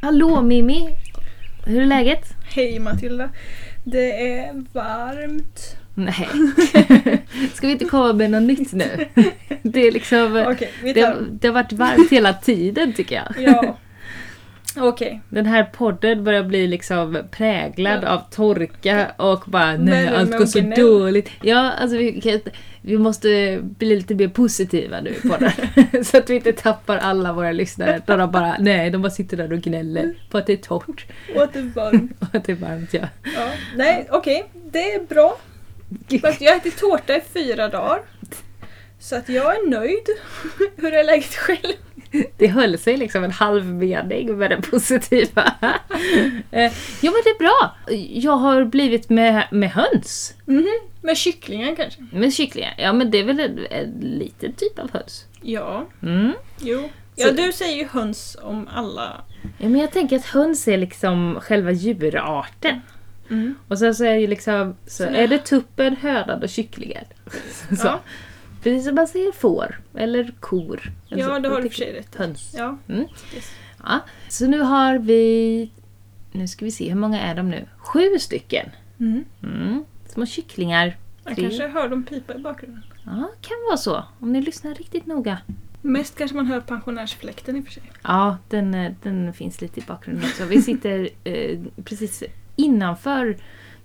Hallå Mimmi! Hur är läget? Hej Matilda. Det är varmt. Nej. Ska vi inte komma med något nytt nu? Det är liksom... Vi Det, tar... det har varit varmt hela tiden tycker jag. Ja. Okej. Den här podden börjar bli liksom präglad Ja. av torka och bara nej Värme allt går så gnäll. dåligt. Ja, alltså vi, vi måste bli lite mer positiva nu på den. så att vi inte tappar alla våra lyssnare. Där de bara, nej, de bara sitter där och gnäller på att det är torrt Och att det är varmt. och att det är varmt. Ja. Ja. Nej, okej. Det är bra. Fast jag har ätit tårta i fyra dagar. Så att jag är nöjd. Hur är läget själv? Det höll sig liksom en halv mening med det positiva. Eh, jo men det är bra. Jag har blivit med, med höns. Mhm. Med kycklingar kanske? Med kycklingar. Ja men det är väl en, en liten typ av höns. Ja. Mm. Jo. Ja, du säger ju höns om alla. Ja, men jag tänker att höns är liksom själva djurarten. Mm. Och sen så är ju liksom, så Så- är det tuppen, hönan och kycklingen. Så. Ja. Precis som man säger får eller kor. Ja, Alltså, det har du för sig rätt. Höns. Ja. Mm. Yes. Ja. Så nu har vi, nu ska vi se, hur många är de nu? Sju stycken. Mm. Mm. Små kycklingar. Jag Tre. kanske hör dem pipa i bakgrunden. Ja, kan vara så. Om ni lyssnar riktigt noga. Mest kanske man hör pensionärsfläkten i och för sig. Ja, den, eh, den finns lite i bakgrunden också. Vi sitter eh, precis innanför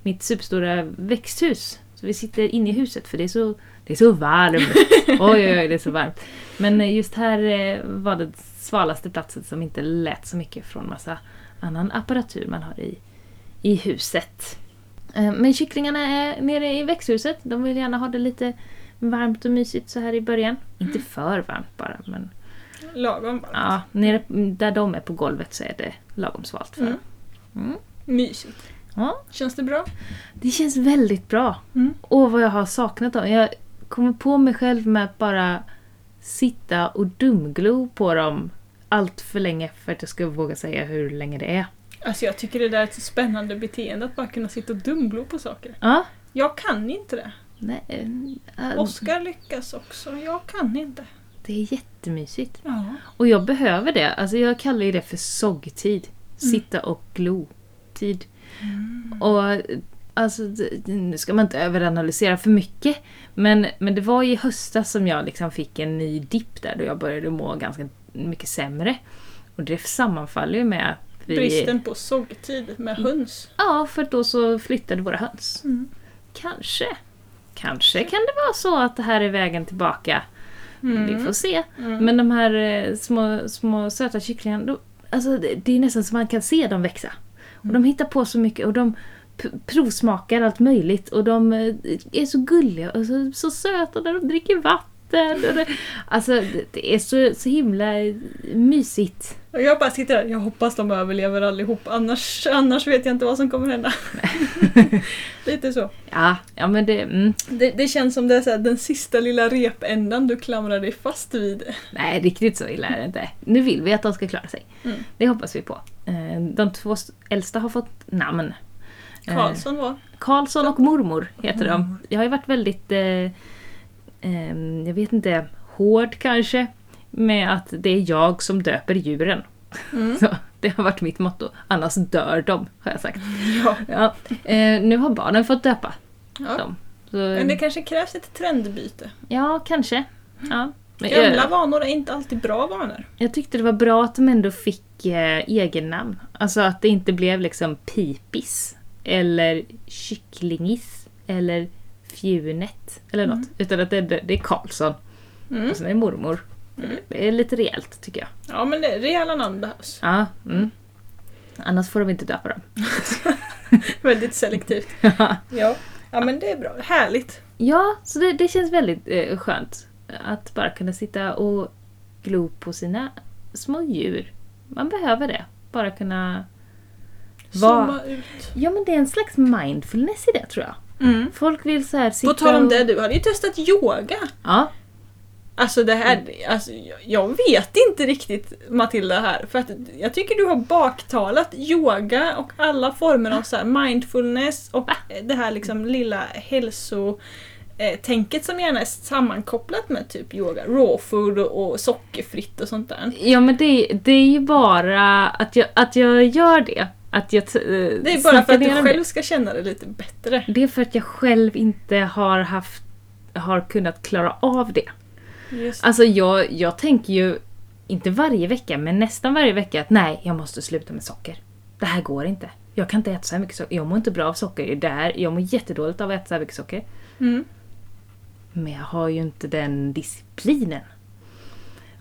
mitt superstora växthus. Så vi sitter inne i huset för det är så, det är så varmt. Oj, oj, oj, det är så varmt. Men just här eh, var det svalaste platsen som inte lät så mycket från massa annan apparatur man har i, i huset. Eh, Men kycklingarna är nere i växthuset. De vill gärna ha det lite varmt och mysigt så här i början. Inte för varmt bara, men Lagom varmt. Ja, nere där de är på golvet så är det lagom svalt för Mm. Mm. Mysigt. Ja, Känns det bra? det känns väldigt bra. Mm. Åh, vad jag har saknat dem. Jag kommer på mig själv med att bara sitta och dumglo på dem allt för länge för att jag ska våga säga hur länge det är. Alltså jag tycker det där är ett så spännande beteende att bara kunna sitta och dumglo på saker. Ja, Jag kan inte det. nej, äh, Oskar lyckas också. Jag kan inte. det är jättemysigt. Ja. Och jag behöver det. Alltså jag kallar ju det för soggtid. Sitta och glo-tid. Och alltså, nu ska man inte överanalysera för mycket. Men, men det var i höstas som jag liksom fick en ny dipp där då jag började må ganska mycket sämre. Och det sammanfaller ju med att vi... Bristen på såggtid med höns. Ja, för då så flyttade våra höns. Mm. Kanske. Kanske kan det vara så att det här är vägen tillbaka. Vi får se. Mm. Men de här eh, små, små söta kycklingarna, då, alltså, det, det är nästan som man kan se dem växa. Och de hittar på så mycket och de provsmakar allt möjligt och de eh, är så gulliga och så, så söta när de dricker vatten. Det, alltså det, är så, så himla mysigt. Och jag bara sitter där. Jag hoppas de överlever allihop. Annars, annars vet jag inte vad som kommer hända. Lite så. Ja, ja men det... Mm, Det, det känns som det är så här, den sista lilla repändan du klamrar dig fast vid. nej, riktigt så illa är det inte. Nu vill vi att de ska klara sig. Mm. Det hoppas vi på. Eh, De två st- äldsta har fått namn. Eh, Karlsson var. Karlsson och mormor heter de. Jag har ju varit väldigt, eh, ehm, jag vet inte, hård kanske. Med att det är jag som döper djuren. Mm. Så, det har varit mitt motto. Annars dör de, har jag sagt. Ja. Ja, eh, nu har barnen fått döpa ja. dem. Så, Men det kanske krävs ett trendbyte. Ja, kanske. Ja. Men, Gamla vanor är inte alltid bra vanor. jag tyckte det var bra att de ändå fick eh, egen namn. Alltså att det inte blev liksom Pipis. Eller Kycklingis. Eller Fjunet. Eller något. Utan att det, det är Karlsson. Mm. Och sen är det mormor. Mm. Det är lite rejält tycker jag. Ja men det, rejäla namn behövs. Ja, mm. Annars får de inte döpa dem. Väldigt selektivt. Ja. ja men det är bra. Härligt. ja, så det, det känns väldigt eh, skönt. Att bara kunna sitta och glo på sina små djur. Man behöver det. Bara kunna... Zooma ut. Ja men det är en slags mindfulness i det tror jag. Mm. Folk vill så här sitta På tal om det, du hade ju testat yoga. Ja, Alltså det här, alltså, jag- vet inte riktigt Matilda här. För att jag tycker du har baktalat yoga och alla former av så här mindfulness och det här liksom lilla hälso... eh, tänket som gärna är sammankopplat med typ yoga. Raw food och, och sockerfritt och sånt där. Ja men det, det är ju bara att jag, att jag gör det. Att jag, eh, Det är bara för att du själv ska känna dig lite bättre. Det är för att jag själv inte har haft har kunnat klara av det. Just. Alltså jag, jag tänker ju, inte varje vecka, men nästan varje vecka att nej, jag måste sluta med socker. Det här går inte. Jag kan inte äta så här mycket socker. Jag mår inte bra av socker. Det här, jag mår jättedåligt av att äta så här mycket socker. Mm. Men jag har ju inte den disciplinen.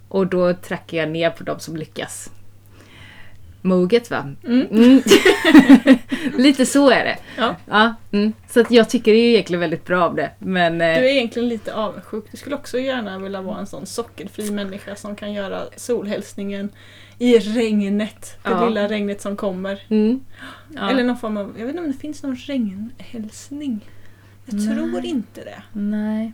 Och då trackar jag ner på de som lyckas. Moget va? Mm. Mm. Lite så är det. Ja. Ja, mm. Så att jag tycker det är egentligen väldigt bra av det. Men Du eh, är egentligen lite avundsjuk. Du skulle också gärna vilja vara en sån sockerfri människa som kan göra solhälsningen i regnet. Det Ja. lilla regnet som kommer. mm. ja. Eller någon form av, jag vet inte om det finns någon regnhälsning. Jag Nej. tror inte det. Nej.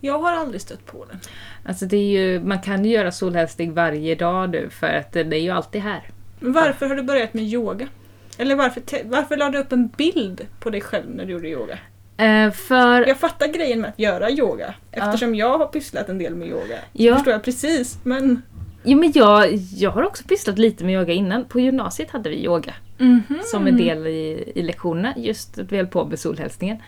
Jag har aldrig stött på den. Alltså det är ju, man kan ju göra solhälsning varje dag nu för att den är ju alltid här. Varför har du börjat med yoga? Eller varför, varför la du upp en bild på dig själv när du gjorde yoga? Eh, för... Jag fattar grejen med att göra yoga. Eftersom jag har pysslat en del med yoga. Ja. förstår jag precis. Men... Jo, men jag, jag har också pysslat lite med yoga innan. På gymnasiet hade vi yoga som en del i, i lektionerna. Just att vi höll på med solhälsningen.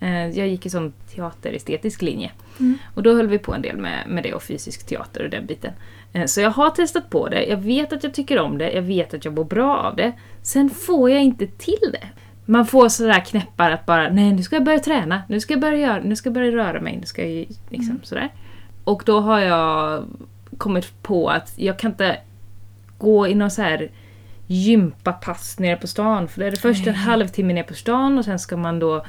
Eh, jag gick i sån teaterestetisk linje. Mm. Och då höll vi på en del med, med det och fysisk teater och den biten. Eh, Så jag har testat på det, jag vet att jag tycker om det, jag vet att jag mår bra av det. Sen får jag inte till det. Man får sådär knäppar att bara, nej nu ska jag börja träna, nu ska jag börja, göra, nu ska jag börja röra mig, nu ska jag liksom sådär. Och då har jag kommit på att jag kan inte gå i någon så här gympapass nere på stan. För då är det först en halvtimme nere på stan och sen ska man då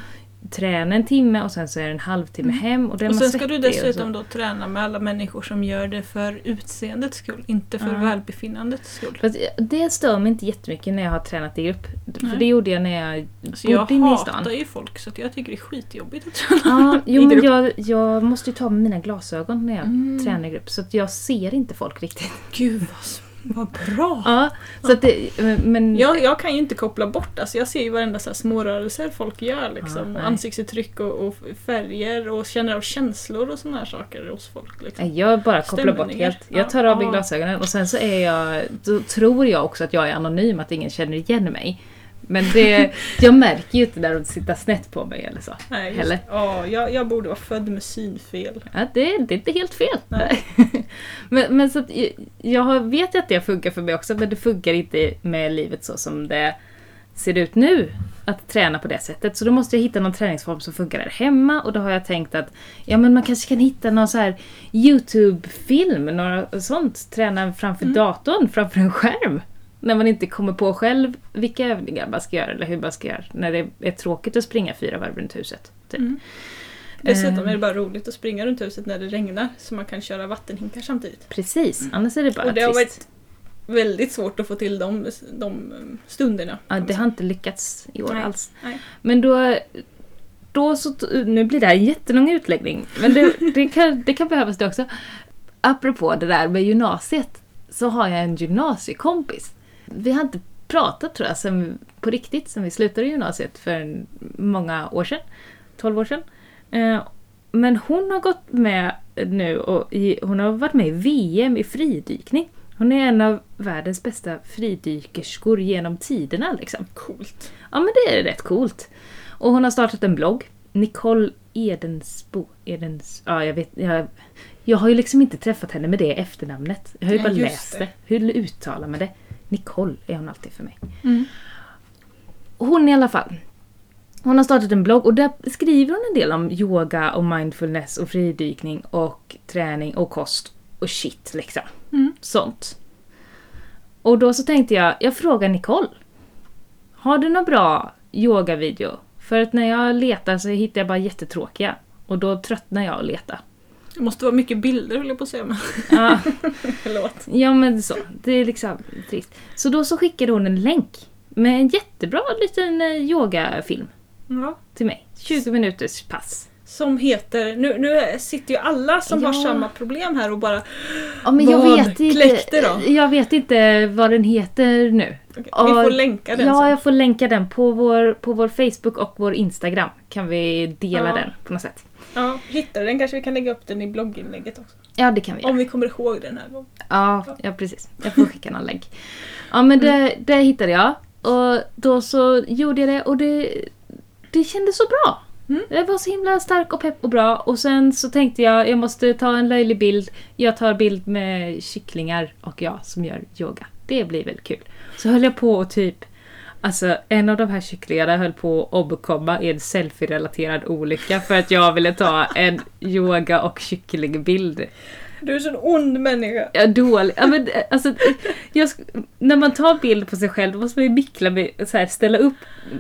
träna en timme och sen så är det en halvtimme hem. Och, är Och sen ska du dessutom då träna med alla människor som gör det för utseendets skull, inte för Ja. välbefinnandets skull. Fast det stör mig inte jättemycket när jag har tränat i grupp. För Nej. det gjorde jag när jag Så jag bodde inne i stan. hatar ju folk så jag tycker det är skitjobbigt att träna Ja, jo i men grupp. jag, jag måste ju ta med mina glasögon när jag Mm. tränar i grupp. Så att jag ser inte folk riktigt. Gud vad, vad bra! Ja, så att det, men... Jag, jag kan ju inte koppla bort, alltså jag ser ju varenda så här smårörelser folk gör liksom. Ja, ansiktsuttryck och, och färger och känner av känslor och här saker hos folk. Liksom. Jag bara kopplar bort helt. Jag tar av mig Ja. glasögonen och sen så är jag, då tror jag också att jag är anonym, att ingen känner igen mig. Men det, jag märker ju inte när de sitter snett på mig eller så. Nej, just, Heller. ja, jag, jag borde vara född med synfel. Ja, det, det är inte helt fel. Nej. men, men så att, jag- vet ju att det funkar för mig också, men det funkar inte med livet så som det ser ut nu. Att träna på det sättet. Så då måste jag hitta någon träningsform som funkar där hemma och då har jag tänkt att ja, men man kanske kan hitta någon så här YouTube-film, några sånt. Träna framför datorn, framför en skärm. När man inte kommer på själv vilka övningar man ska göra eller hur man ska göra. När det är tråkigt att springa fyra varv runt huset. Typ. Mm. Dessutom Ehm. är det bara roligt att springa runt huset när det regnar så man kan köra vattenhinkar samtidigt. Precis, annars är det bara Mm. Och det har trist. varit väldigt svårt att få till de, de stunderna. Ja, det har inte lyckats i år Nej. alls. Nej. Men då, då så, nu blir det här en jättelång utläggning, men det, det, kan, det kan behövas det också. Apropå det där med gymnasiet, så har jag en gymnasiekompis. Vi har inte pratat tror jag sen, på riktigt sen vi slutade gymnasiet för många år sedan. 12 år sedan. Eh, Men hon har gått med nu och hon har varit med i VM i fridykning. Hon är en av världens bästa fridykerskor genom tiderna liksom. Coolt. Ja men det är rätt coolt. Och hon har startat en blogg. Nicole Edensbo. Edens, ja jag vet, jag, jag har ju liksom inte träffat henne med det efternamnet. Jag har ju bara läst det. det. Hur uttalar man det? Nicole är hon alltid för mig. Mm. Hon i alla fall. Hon har startat en blogg och där skriver hon en del om yoga och mindfulness och fridykning och träning och kost och shit liksom. Mm. Sånt. Och då så tänkte jag, jag frågar Nicole. Har du någon bra yogavideo? För att när jag letar så hittar jag bara jättetråkiga. Och då tröttnar jag att leta. Det måste vara mycket bilder höll jag på att säga. Men Ja, förlåt. ja men så. Det är liksom trist. Så då så skickade hon en länk med en jättebra liten eh, yogafilm Ja. till mig. 20 minuters pass. Som heter, nu, nu sitter ju alla som har Ja. samma problem här och bara Ja, men jag Vad vet inte, kläckte då? Jag vet inte vad den heter nu. Okej, vi Ja, får länka den Ja, sen. jag får länka den på vår, på vår Facebook och vår Instagram. Kan vi dela Ja. den på något sätt. Ja, hittar du den kanske vi kan lägga upp den i blogginlägget också. Ja, det kan vi göra. Om vi kommer ihåg den här gången. Ja, ja precis. Jag får skicka någon länk. Ja, men det, det hittade jag. Och då så gjorde jag det och det, det kändes så bra. Mm. Det var så himla stark och pepp och bra. Och sen så tänkte jag, jag måste ta en löjlig bild. Jag tar bild med kycklingar och jag som gör yoga. Det blir väl kul. Så höll jag på och typ Alltså en av de här kycklingarna höll på att omkomma i en selfie-relaterad olycka för att jag ville ta en yoga och kycklingbild. Du är så en ond människa. Ja, dålig. Ja, men, alltså, jag, när man tar bild på sig själv då måste man ju mickla med, så här, ställa upp.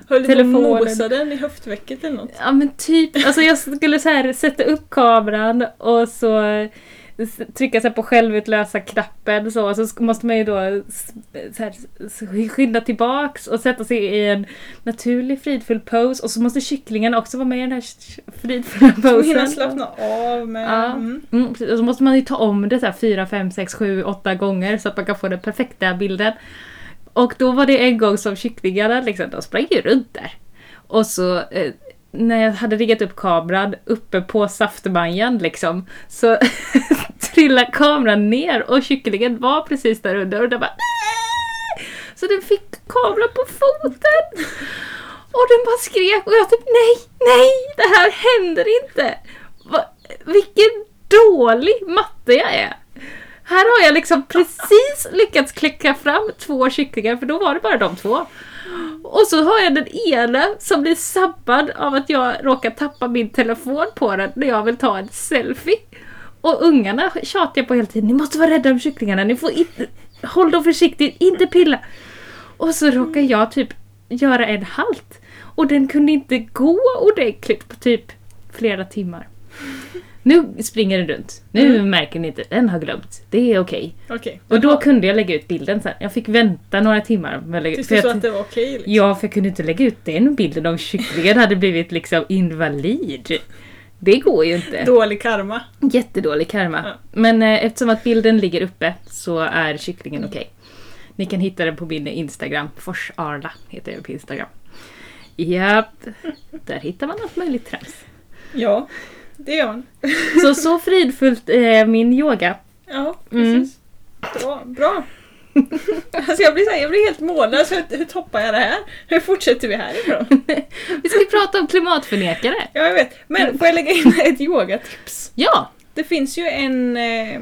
Höll du på Telefonen. att mosa den i höftvecket eller något? Ja men typ, alltså jag skulle så här, sätta upp kameran och så trycka så på självutlösa knappen så, och så måste man ju då så här, skynda tillbaks och sätta sig i en naturlig fridfull pose och så måste kycklingen också vara med i den här fridfulla Som hinner posen. slappna av med... Ja. Mm. Mm, och så måste man ju ta om det så här 4, 5, 6, 7, 8 gånger så att man kan få den perfekta bilden. Och då var det en gång som kycklingarna liksom, de sprang ju runt där. Och så eh, när jag hade riggat upp kameran uppe på saftmajan liksom så trillade kameran ner och kycklingen var precis där under och den bara äh! Så den fick kameran på foten! Och den bara skrek och jag typ nej, nej, det här händer inte! Va, vilken dålig matte jag är! Här har jag liksom precis lyckats klicka fram två kycklingar för då var det bara de två. Och så har jag den ena som blir sabbad av att jag råkar tappa min telefon på den när jag vill ta en selfie. Och ungarna tjatar jag på hela tiden, ni måste vara rädda om kycklingarna, ni får inte... Håll dem försiktigt, inte pilla! Och så råkar jag typ göra en halt. Och den kunde inte gå ordentligt på typ flera timmar. Nu springer den runt. Nu märker ni inte, den har glömt. Det är okej. Okej. Och då kunde jag lägga ut bilden sen. Jag fick vänta några timmar. Med att lägga, Tills du sa att, det var okej liksom. ja, för jag kunde inte lägga ut den bilden om kycklingen hade blivit liksom invalid. Det går ju inte. Dålig karma. Jättedålig karma. Ja. Men eh, eftersom att bilden ligger uppe så är kycklingen okej. Ni kan hitta den på min Instagram. Forsarla heter jag på Instagram. Japp, där hittar man allt möjligt trams. Ja, det gör man. Så så fridfullt är min yoga. Ja, Mm. precis. Bra. bra. Alltså jag, blir så här, jag blir helt mållös. Hur, hur toppar jag det här? Hur fortsätter vi härifrån? Vi ska prata om klimatförnekare. Ja, jag vet. Men får jag lägga in ett yogatips? Ja! Det finns ju en, eh,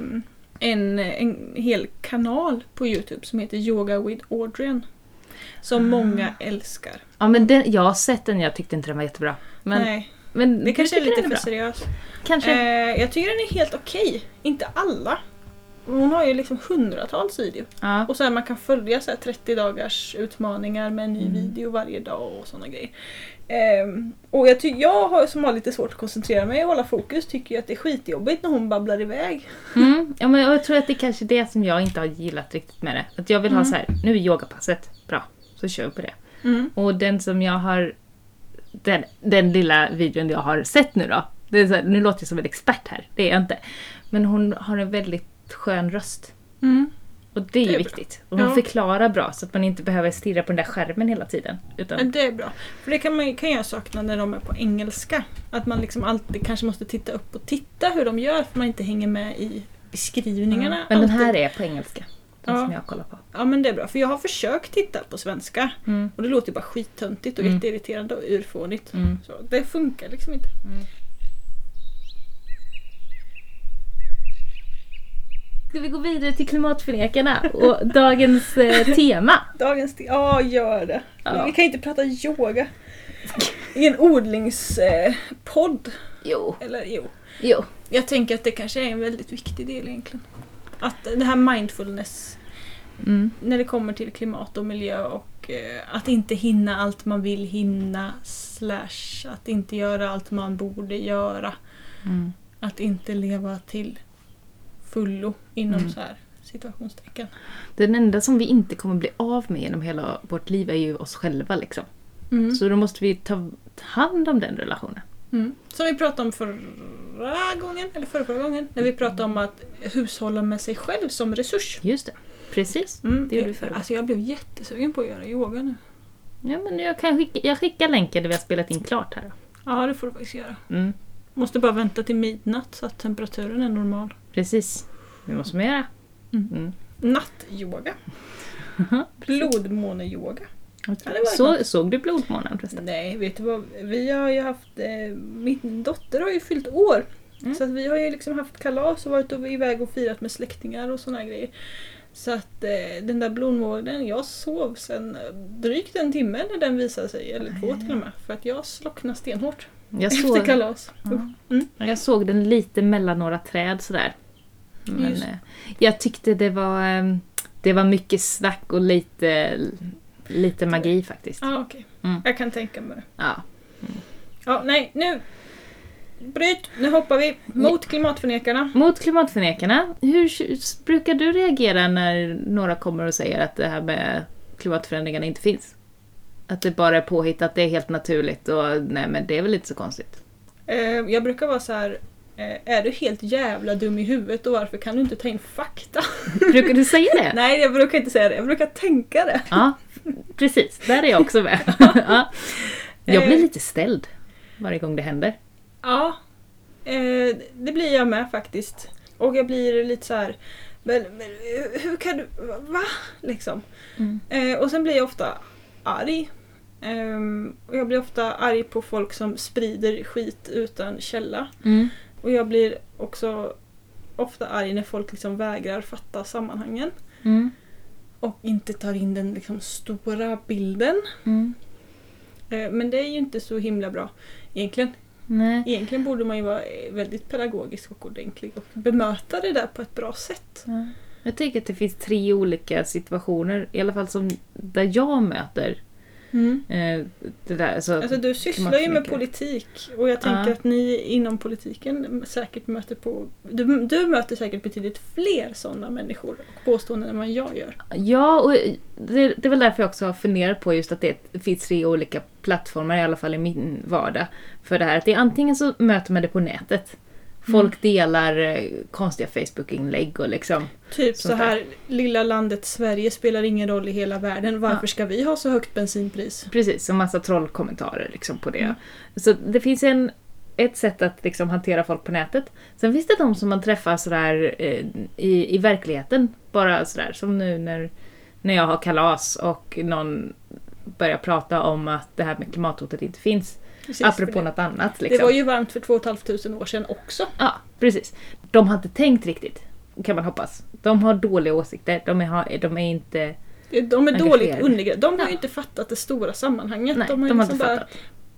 en, en hel kanal på Youtube som heter Yoga with Audrian. Som många älskar. Ja men den, jag har sett den, jag tyckte inte den var jättebra. Men, Nej, men det kanske är lite för seriöst. Kanske. Eh, jag tycker den är helt okej. Inte alla. Hon har ju liksom hundratals videor. ja. Och så här, man kan följa så här 30 dagars utmaningar med en ny Mm. video varje dag och sådana grejer. Ehm, och jag, ty- jag har, som har lite svårt att koncentrera mig och hålla fokus tycker ju att det är skitjobbigt när hon babblar iväg. Mm, ja, men jag tror att det är kanske det som jag inte har gillat riktigt med det. Att jag vill ha Mm. så här, nu är yogapasset bra, så kör vi på det. Mm. Och den som jag har, den, den lilla videon jag har sett nu då. Här, nu låter jag som en expert här, det är jag inte. Men hon har en väldigt skön röst. Mm. Och det är Det är bra. viktigt. Och hon Ja. förklarar bra så att man inte behöver stirra på den där skärmen hela tiden. Utan, det är bra. För det kan, man, kan jag sakna när de är på engelska. Att man liksom alltid kanske måste titta upp och titta hur de gör för man inte hänger med i beskrivningarna. Mm. Men den här alltid. är på engelska. Den Ja. som jag kollar på. Ja men det är bra, för jag har försökt titta på svenska. Mm. Och det låter bara skittöntigt och Mm. jätteirriterande och urfånigt. Mm. Så det funkar liksom inte. Ska vi gå vidare till klimatförnekarna och dagens eh, tema? Dagens te- Ja, gör det. Ja. Vi kan inte prata yoga. Ingen odlingspodd. Jo, Eller jo. jo. Jag tänker att det kanske är en väldigt viktig del egentligen. Att det här mindfulness Mm. när det kommer till klimat och miljö och eh, att inte hinna allt man vill hinna slash att inte göra allt man borde göra. Mm. Att inte leva till fullo inom Mm. så här situationstecken. Den enda som vi inte kommer bli av med genom hela vårt liv är ju oss själva liksom. Mm. Så då måste vi ta hand om den relationen. Mm. Som vi pratade om förra gången, eller förra, förra gången, när vi pratade om att hushålla med sig själv som resurs. Just det. Precis. Mm. Det gjorde vi förra. Alltså jag blev jättesugen på att göra yoga nu. Ja, men jag, kan skicka, jag skickar länken där vi har spelat in klart här. Ja, det får du faktiskt göra. Mm. Måste bara vänta till midnatt så att temperaturen är normal. Precis. Det måste man göra. Mm. Mm. Nattyoga. Blodmåneyoga. Så, såg du blodmånen förresten? Nej, vet du vad? Vi har ju haft... Eh, min dotter har ju fyllt år. Mm. Så att vi har ju liksom haft kalas och varit iväg och firat med släktingar och här grejer. Så att eh, den där blodmånen, jag sov sen drygt en timme när den visade sig, eller två till och med. För att jag slocknade stenhårt Jag efter såg, kalas. Mm. jag såg den lite mellan några träd sådär. Men eh, jag tyckte det var, eh, det var mycket snack och lite, lite magi faktiskt. Ja, okej. Mm. Jag kan tänka mig det. Ja. Ja, nej, nu... Bryt, nu hoppar vi mot klimatförnekarna. Mot klimatförnekarna, hur brukar du reagera när några kommer och säger att det här med klimatförändringarna inte finns? Att det bara är påhittat, det är helt naturligt och nej men det är väl inte så konstigt. Eh, jag brukar vara så här. Eh, är du helt jävla dum i huvudet och varför kan du inte ta in fakta? Brukar du säga det? Nej, jag brukar inte säga det. Jag brukar tänka det. Ja, precis. Där är jag också med. ja. Jag blir Eh. lite ställd varje gång det händer. Ja, eh, det blir jag med faktiskt. Och jag blir lite så här. Men, men hur kan du... Va? Liksom. Mm. Eh, och sen blir jag ofta arg. Ehm, och jag blir ofta arg på folk som sprider skit utan källa. Mm. Och jag blir också ofta arg när folk liksom vägrar fatta sammanhangen. Mm. Och inte tar in den liksom stora bilden. Mm. Eh, men det är ju inte så himla bra egentligen. Nej. Egentligen borde man ju vara väldigt pedagogisk och ordentlig och bemöta det där på ett bra sätt. Ja. Jag tycker att det finns tre olika situationer, i alla fall som där jag möter eh, det där. Alltså, Alltså du sysslar ju med politik och jag tänker Ja. att ni inom politiken säkert möter på... Du, du möter säkert betydligt fler sådana människor och påståenden än vad jag gör. Ja, och det, det är väl därför jag också har funderat på just att det finns tre olika plattformar, i alla fall i min vardag, för det här. Att det är antingen så möter man det på nätet. Folk delar eh, konstiga Facebook-inlägg och liksom... Typ så här, lilla landet Sverige spelar ingen roll i hela världen. Varför Ja. ska vi ha så högt bensinpris? Precis, och massa trollkommentarer liksom på det. Mm. Så det finns en, ett sätt att liksom hantera folk på nätet. Sen finns det de som man träffar sådär eh, i, i verkligheten. Bara sådär som nu när, när jag har kalas och någon börjar prata om att det här med klimathotet inte finns. Precis, apropå det. något annat. det Liksom. var ju varmt för 2 500 år sedan också. Ja, precis. De har inte tänkt riktigt, kan man hoppas. De har dåliga åsikter, de är, de är inte... De är dåligt undergrävda. De har ju inte fattat det stora sammanhanget. Nej, de har, de har liksom inte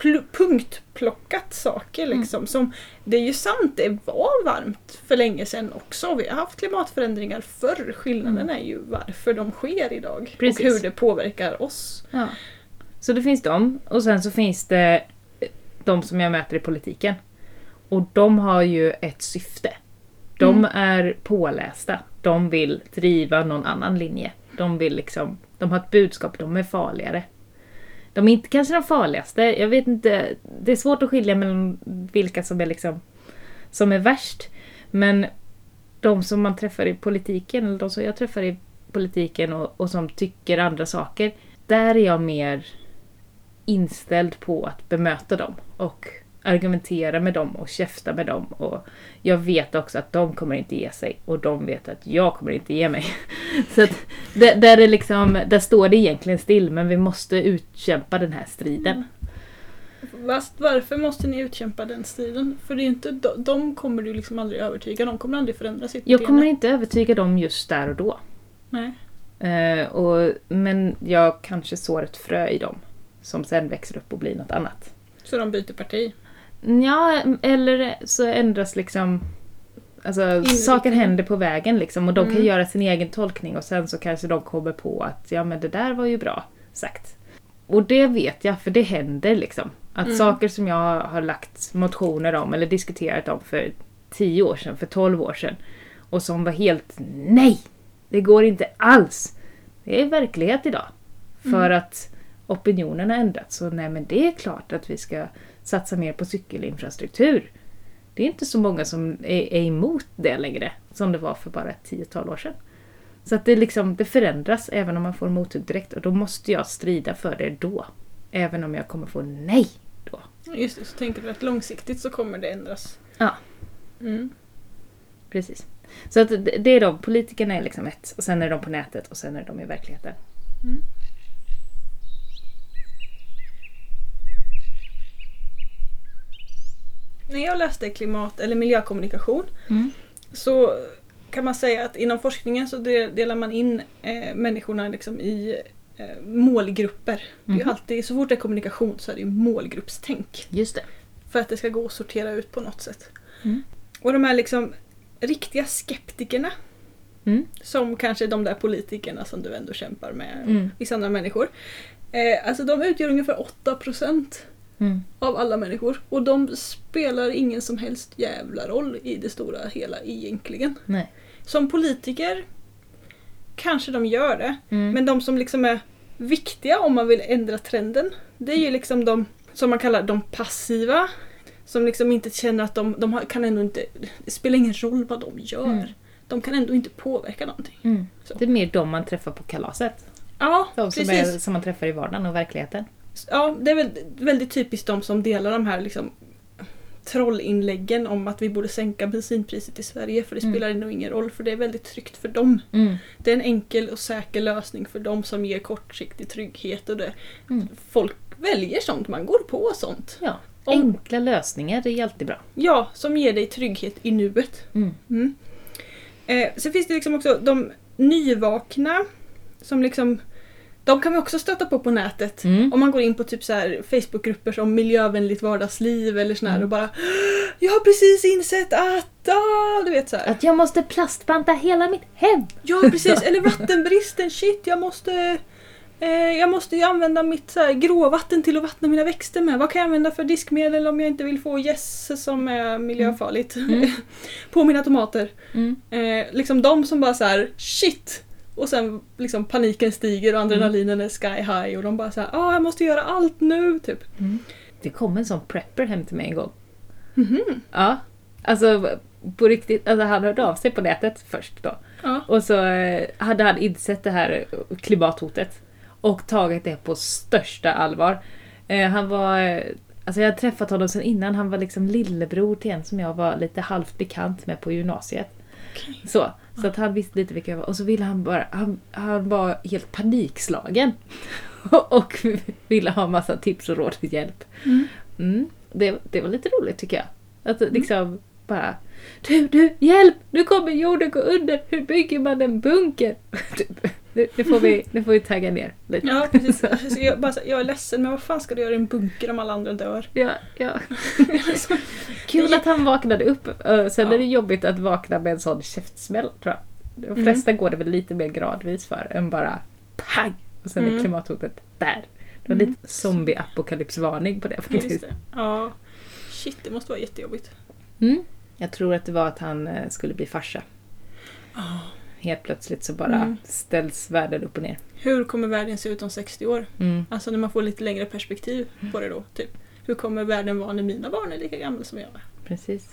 bara punktplockat saker liksom. Som, det är ju sant, det var varmt för länge sedan också. Vi har haft klimatförändringar förr. Skillnaden är ju varför de sker idag. Precis. Och hur det påverkar oss. Ja. Så det finns de, och sen så finns det de som jag möter i politiken. Och de har ju ett syfte. De Mm. är pålästa. De vill driva någon annan linje. De vill liksom, de har ett budskap, de är farligare. De är inte kanske de farligaste, jag vet inte. Det är svårt att skilja mellan vilka som är liksom som är värst. Men de som man träffar i politiken, eller de som jag träffar i politiken och, och som tycker andra saker. Där är jag mer inställd på att bemöta dem och argumentera med dem och käfta med dem. Och jag vet också att de kommer inte ge sig och de vet att jag kommer inte ge mig. Så att där, där, är liksom, där står det egentligen still men vi måste utkämpa den här striden. Fast varför måste ni utkämpa den striden? För det är inte, de, de kommer du liksom aldrig övertyga. De kommer aldrig förändra sitt Jag kommer inte övertyga dem just där och då. Nej. Eh, och, men jag kanske sår ett frö i dem som sen växer upp och blir något annat. Så de byter parti. Ja, eller så ändras liksom... Alltså, saker händer på vägen liksom och de kan Mm. göra sin egen tolkning och sen så kanske de kommer på att ja men det där var ju bra sagt. Och det vet jag, för det händer liksom. Att Mm. saker som jag har lagt motioner om eller diskuterat om för 10 år sedan, för 12 år sedan och som var helt nej! Det går inte alls! Det är verklighet idag. För Mm. att opinionen har ändrats. Så nej men det är klart att vi ska satsa mer på cykelinfrastruktur. Det är inte så många som är, är emot det längre som det var för bara ett tiotal år sedan. Så att det, liksom, det förändras även om man får mothugg direkt och då måste jag strida för det då. Även om jag kommer få nej då. Just det, så tänker du att långsiktigt så kommer det ändras. Ja. Mm. Precis. Så att det är de, politikerna är liksom ett, och sen är de på nätet och sen är de i verkligheten. När jag läste klimat eller miljökommunikation Mm. så kan man säga att inom forskningen så de- delar man in eh, människorna liksom i eh, målgrupper. Det är Mhm. alltid, så fort det är kommunikation så är det målgruppstänk. Just det. För att det ska gå att sortera ut på något sätt. Mm. Och de här liksom riktiga skeptikerna Mm. som kanske de där politikerna som du ändå kämpar med Mm. vissa andra människor. Eh, alltså de utgör ungefär 8% Mm. av alla människor och de spelar ingen som helst jävla roll i det stora hela egentligen. Nej. Som politiker kanske de gör det, Mm. men de som liksom är viktiga om man vill ändra trenden, det är ju liksom de som man kallar de passiva. Som liksom inte känner att de, de kan ändå inte, det spelar ingen roll vad de gör. Mm. De kan ändå inte påverka någonting. Mm. Det är mer de man träffar på kalaset. Ja, De som, precis. är, som man träffar i vardagen och verkligheten. Ja, det är väl väldigt typiskt de som delar de här liksom trollinläggen om att vi borde sänka bensinpriset i Sverige för det Mm. spelar nog ingen roll för det är väldigt tryggt för dem. Mm. Det är en enkel och säker lösning för dem som ger kortsiktig trygghet och det. Mm. Folk väljer sånt, man går på sånt. Ja. Om- Enkla lösningar, det är alltid bra. Ja, som ger dig trygghet i nuet. Mm. Mm. Eh, sen finns det liksom också de nyvakna som liksom de kan vi också stöta på på nätet. Mm. Om man går in på typ så här Facebookgrupper som miljövänligt vardagsliv eller sån här Mm. och bara Jag har precis insett att... Ah, du vet så här. Att jag måste plastbanta hela mitt hem! Ja precis, eller vattenbristen, shit jag måste eh, jag måste ju använda mitt så här, gråvatten till att vattna mina växter med. Vad kan jag använda för diskmedel om jag inte vill få gäss som är miljöfarligt Mm. på mina tomater? Mm. Eh, liksom de som bara så här shit! Och sen liksom paniken stiger och adrenalinen är sky high och de bara så här, ah, jag måste göra allt nu typ. Det kom en sån prepper hem till mig en gång. Mhm. Ja. Alltså på riktigt, alltså han hörde av sig på nätet först då. Ja. Och så eh, hade han insett det här klimathotet och tagit det på största allvar. Eh, Han var, eh, alltså jag hade träffat honom sedan innan, han var liksom lillebror till en som jag var lite halvt bekant med på gymnasiet. Okej. Så, så att han visste lite vilka jag var. Och så ville han bara, han, han var helt panikslagen. och ville ha massa tips och råd och hjälp. Mm. Mm, det, det var lite roligt tycker jag. Att liksom bara Du, du, hjälp! Nu kommer jorden gå under! Hur bygger man en bunker? Nu, nu, får vi, nu får vi tagga ner lite. Ja precis. Så jag, bara, jag är ledsen men vad fan ska du göra i en bunker om alla andra dör? Ja, ja. Kul att han vaknade upp. Eh, Sen Ja. är det jobbigt att vakna med en sån käftsmäll tror jag. De Mm. flesta går det väl lite mer gradvis för än bara pang! Och sen är Mm. klimathotet där. Det var Mm. lite zombie-apokalypsvarning på det Just faktiskt. det. Ja. Shit, det måste vara jättejobbigt. Mm. Jag tror att det var att han eh, skulle bli farsa. Helt plötsligt så bara Mm. ställs världen upp och ner. Hur kommer världen se ut om 60 år? Mm. Alltså när man får lite längre perspektiv på det då. Typ. Hur kommer världen vara när mina barn är lika gamla som jag är? Precis.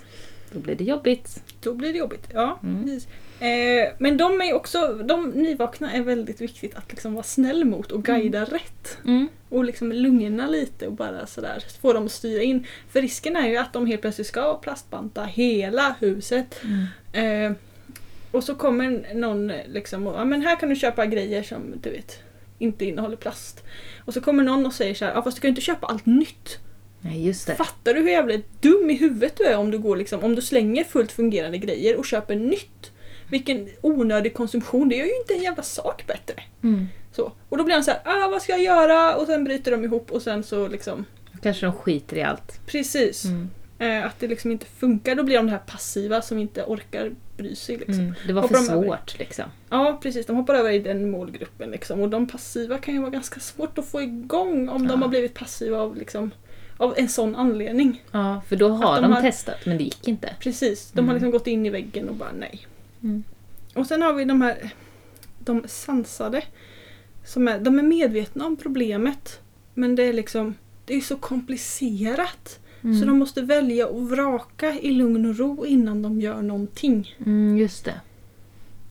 Då blir det jobbigt. Då blir det jobbigt. Ja, Mm. Eh, men de är också, de nyvakna är väldigt viktigt att liksom vara snäll mot och guida rätt. Mm. Och liksom lugna lite och bara sådär få dem att styra in. För risken är ju att de helt plötsligt ska plastbanta hela huset. Mm. Eh, och så kommer någon liksom och, ja men här kan du köpa grejer som du vet inte innehåller plast. Och så kommer någon och säger så här, ja fast du kan ju inte köpa allt nytt. Nej, just det. Fattar du hur jävla dum i huvudet du är om du går liksom, om du slänger fullt fungerande grejer och köper nytt? Vilken onödig konsumtion, det gör ju inte en jävla sak bättre. Mm. Så. Och då blir han så här, ah, vad ska jag göra? Och sen bryter de ihop och sen så liksom, Kanske de skiter i allt. precis. Mm. Eh, att det liksom inte funkar, då blir de det här passiva som inte orkar bry sig. Liksom. Mm. Det var Hoppar för de svårt liksom. Ja precis, de hoppar över i den målgruppen liksom. Och de passiva kan ju vara ganska svårt att få igång om Ja. de har blivit passiva av, liksom, av en sån anledning. Ja, för då har Att de, de har- testat men det gick inte. Precis, de har Mm. liksom gått in i väggen och bara nej. Mm. Och sen har vi de här de sansade. Som är, de är medvetna om problemet. Men det är liksom det är så komplicerat. Mm. Så de måste välja och vraka i lugn och ro innan de gör någonting. Mm, just det.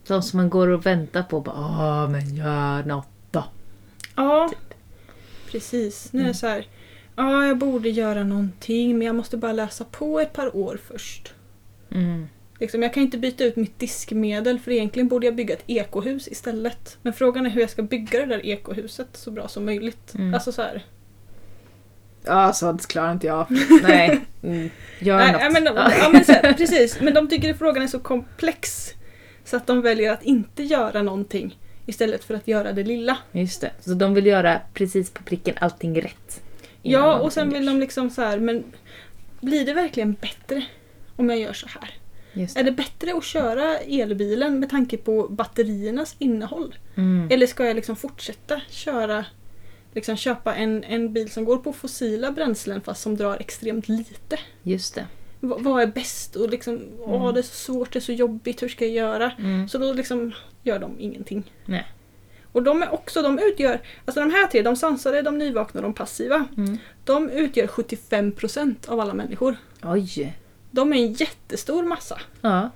De som man går och väntar på. Bara, men gör något då. Ja, Typ. precis. Nu är Mm. det så här. Ja, jag borde göra någonting men jag måste bara läsa på ett par år först. Mm. Liksom, jag kan inte byta ut mitt diskmedel för egentligen borde jag bygga ett ekohus istället. Men frågan är hur jag ska bygga det där ekohuset så bra som möjligt. Mm. Alltså så här. Ja, sånt klarar inte jag. Nej. Mm. Gör Nej, något. men, ja, men så precis. Men de tycker att frågan är så komplex så att de väljer att inte göra någonting istället för att göra det lilla. Just det. Så de vill göra precis på pricken allting rätt. Ja, och sen vill de liksom så här, men blir det verkligen bättre om jag gör så här? Just Är det. det bättre att köra elbilen med tanke på batteriernas innehåll? Mm. Eller ska jag liksom fortsätta köra, liksom köpa en, en bil som går på fossila bränslen fast som drar extremt lite? Just det. V- vad är bäst? Och liksom, åh Mm. det är så svårt, det är så jobbigt, hur ska jag göra? Mm. Så då liksom gör de ingenting. Nej. Och de är också, de utgör, alltså de här tre, de sansade, de nyvakna och de passiva. Mm. De utgör 75% av alla människor. Oj. De är en jättestor massa. Ja.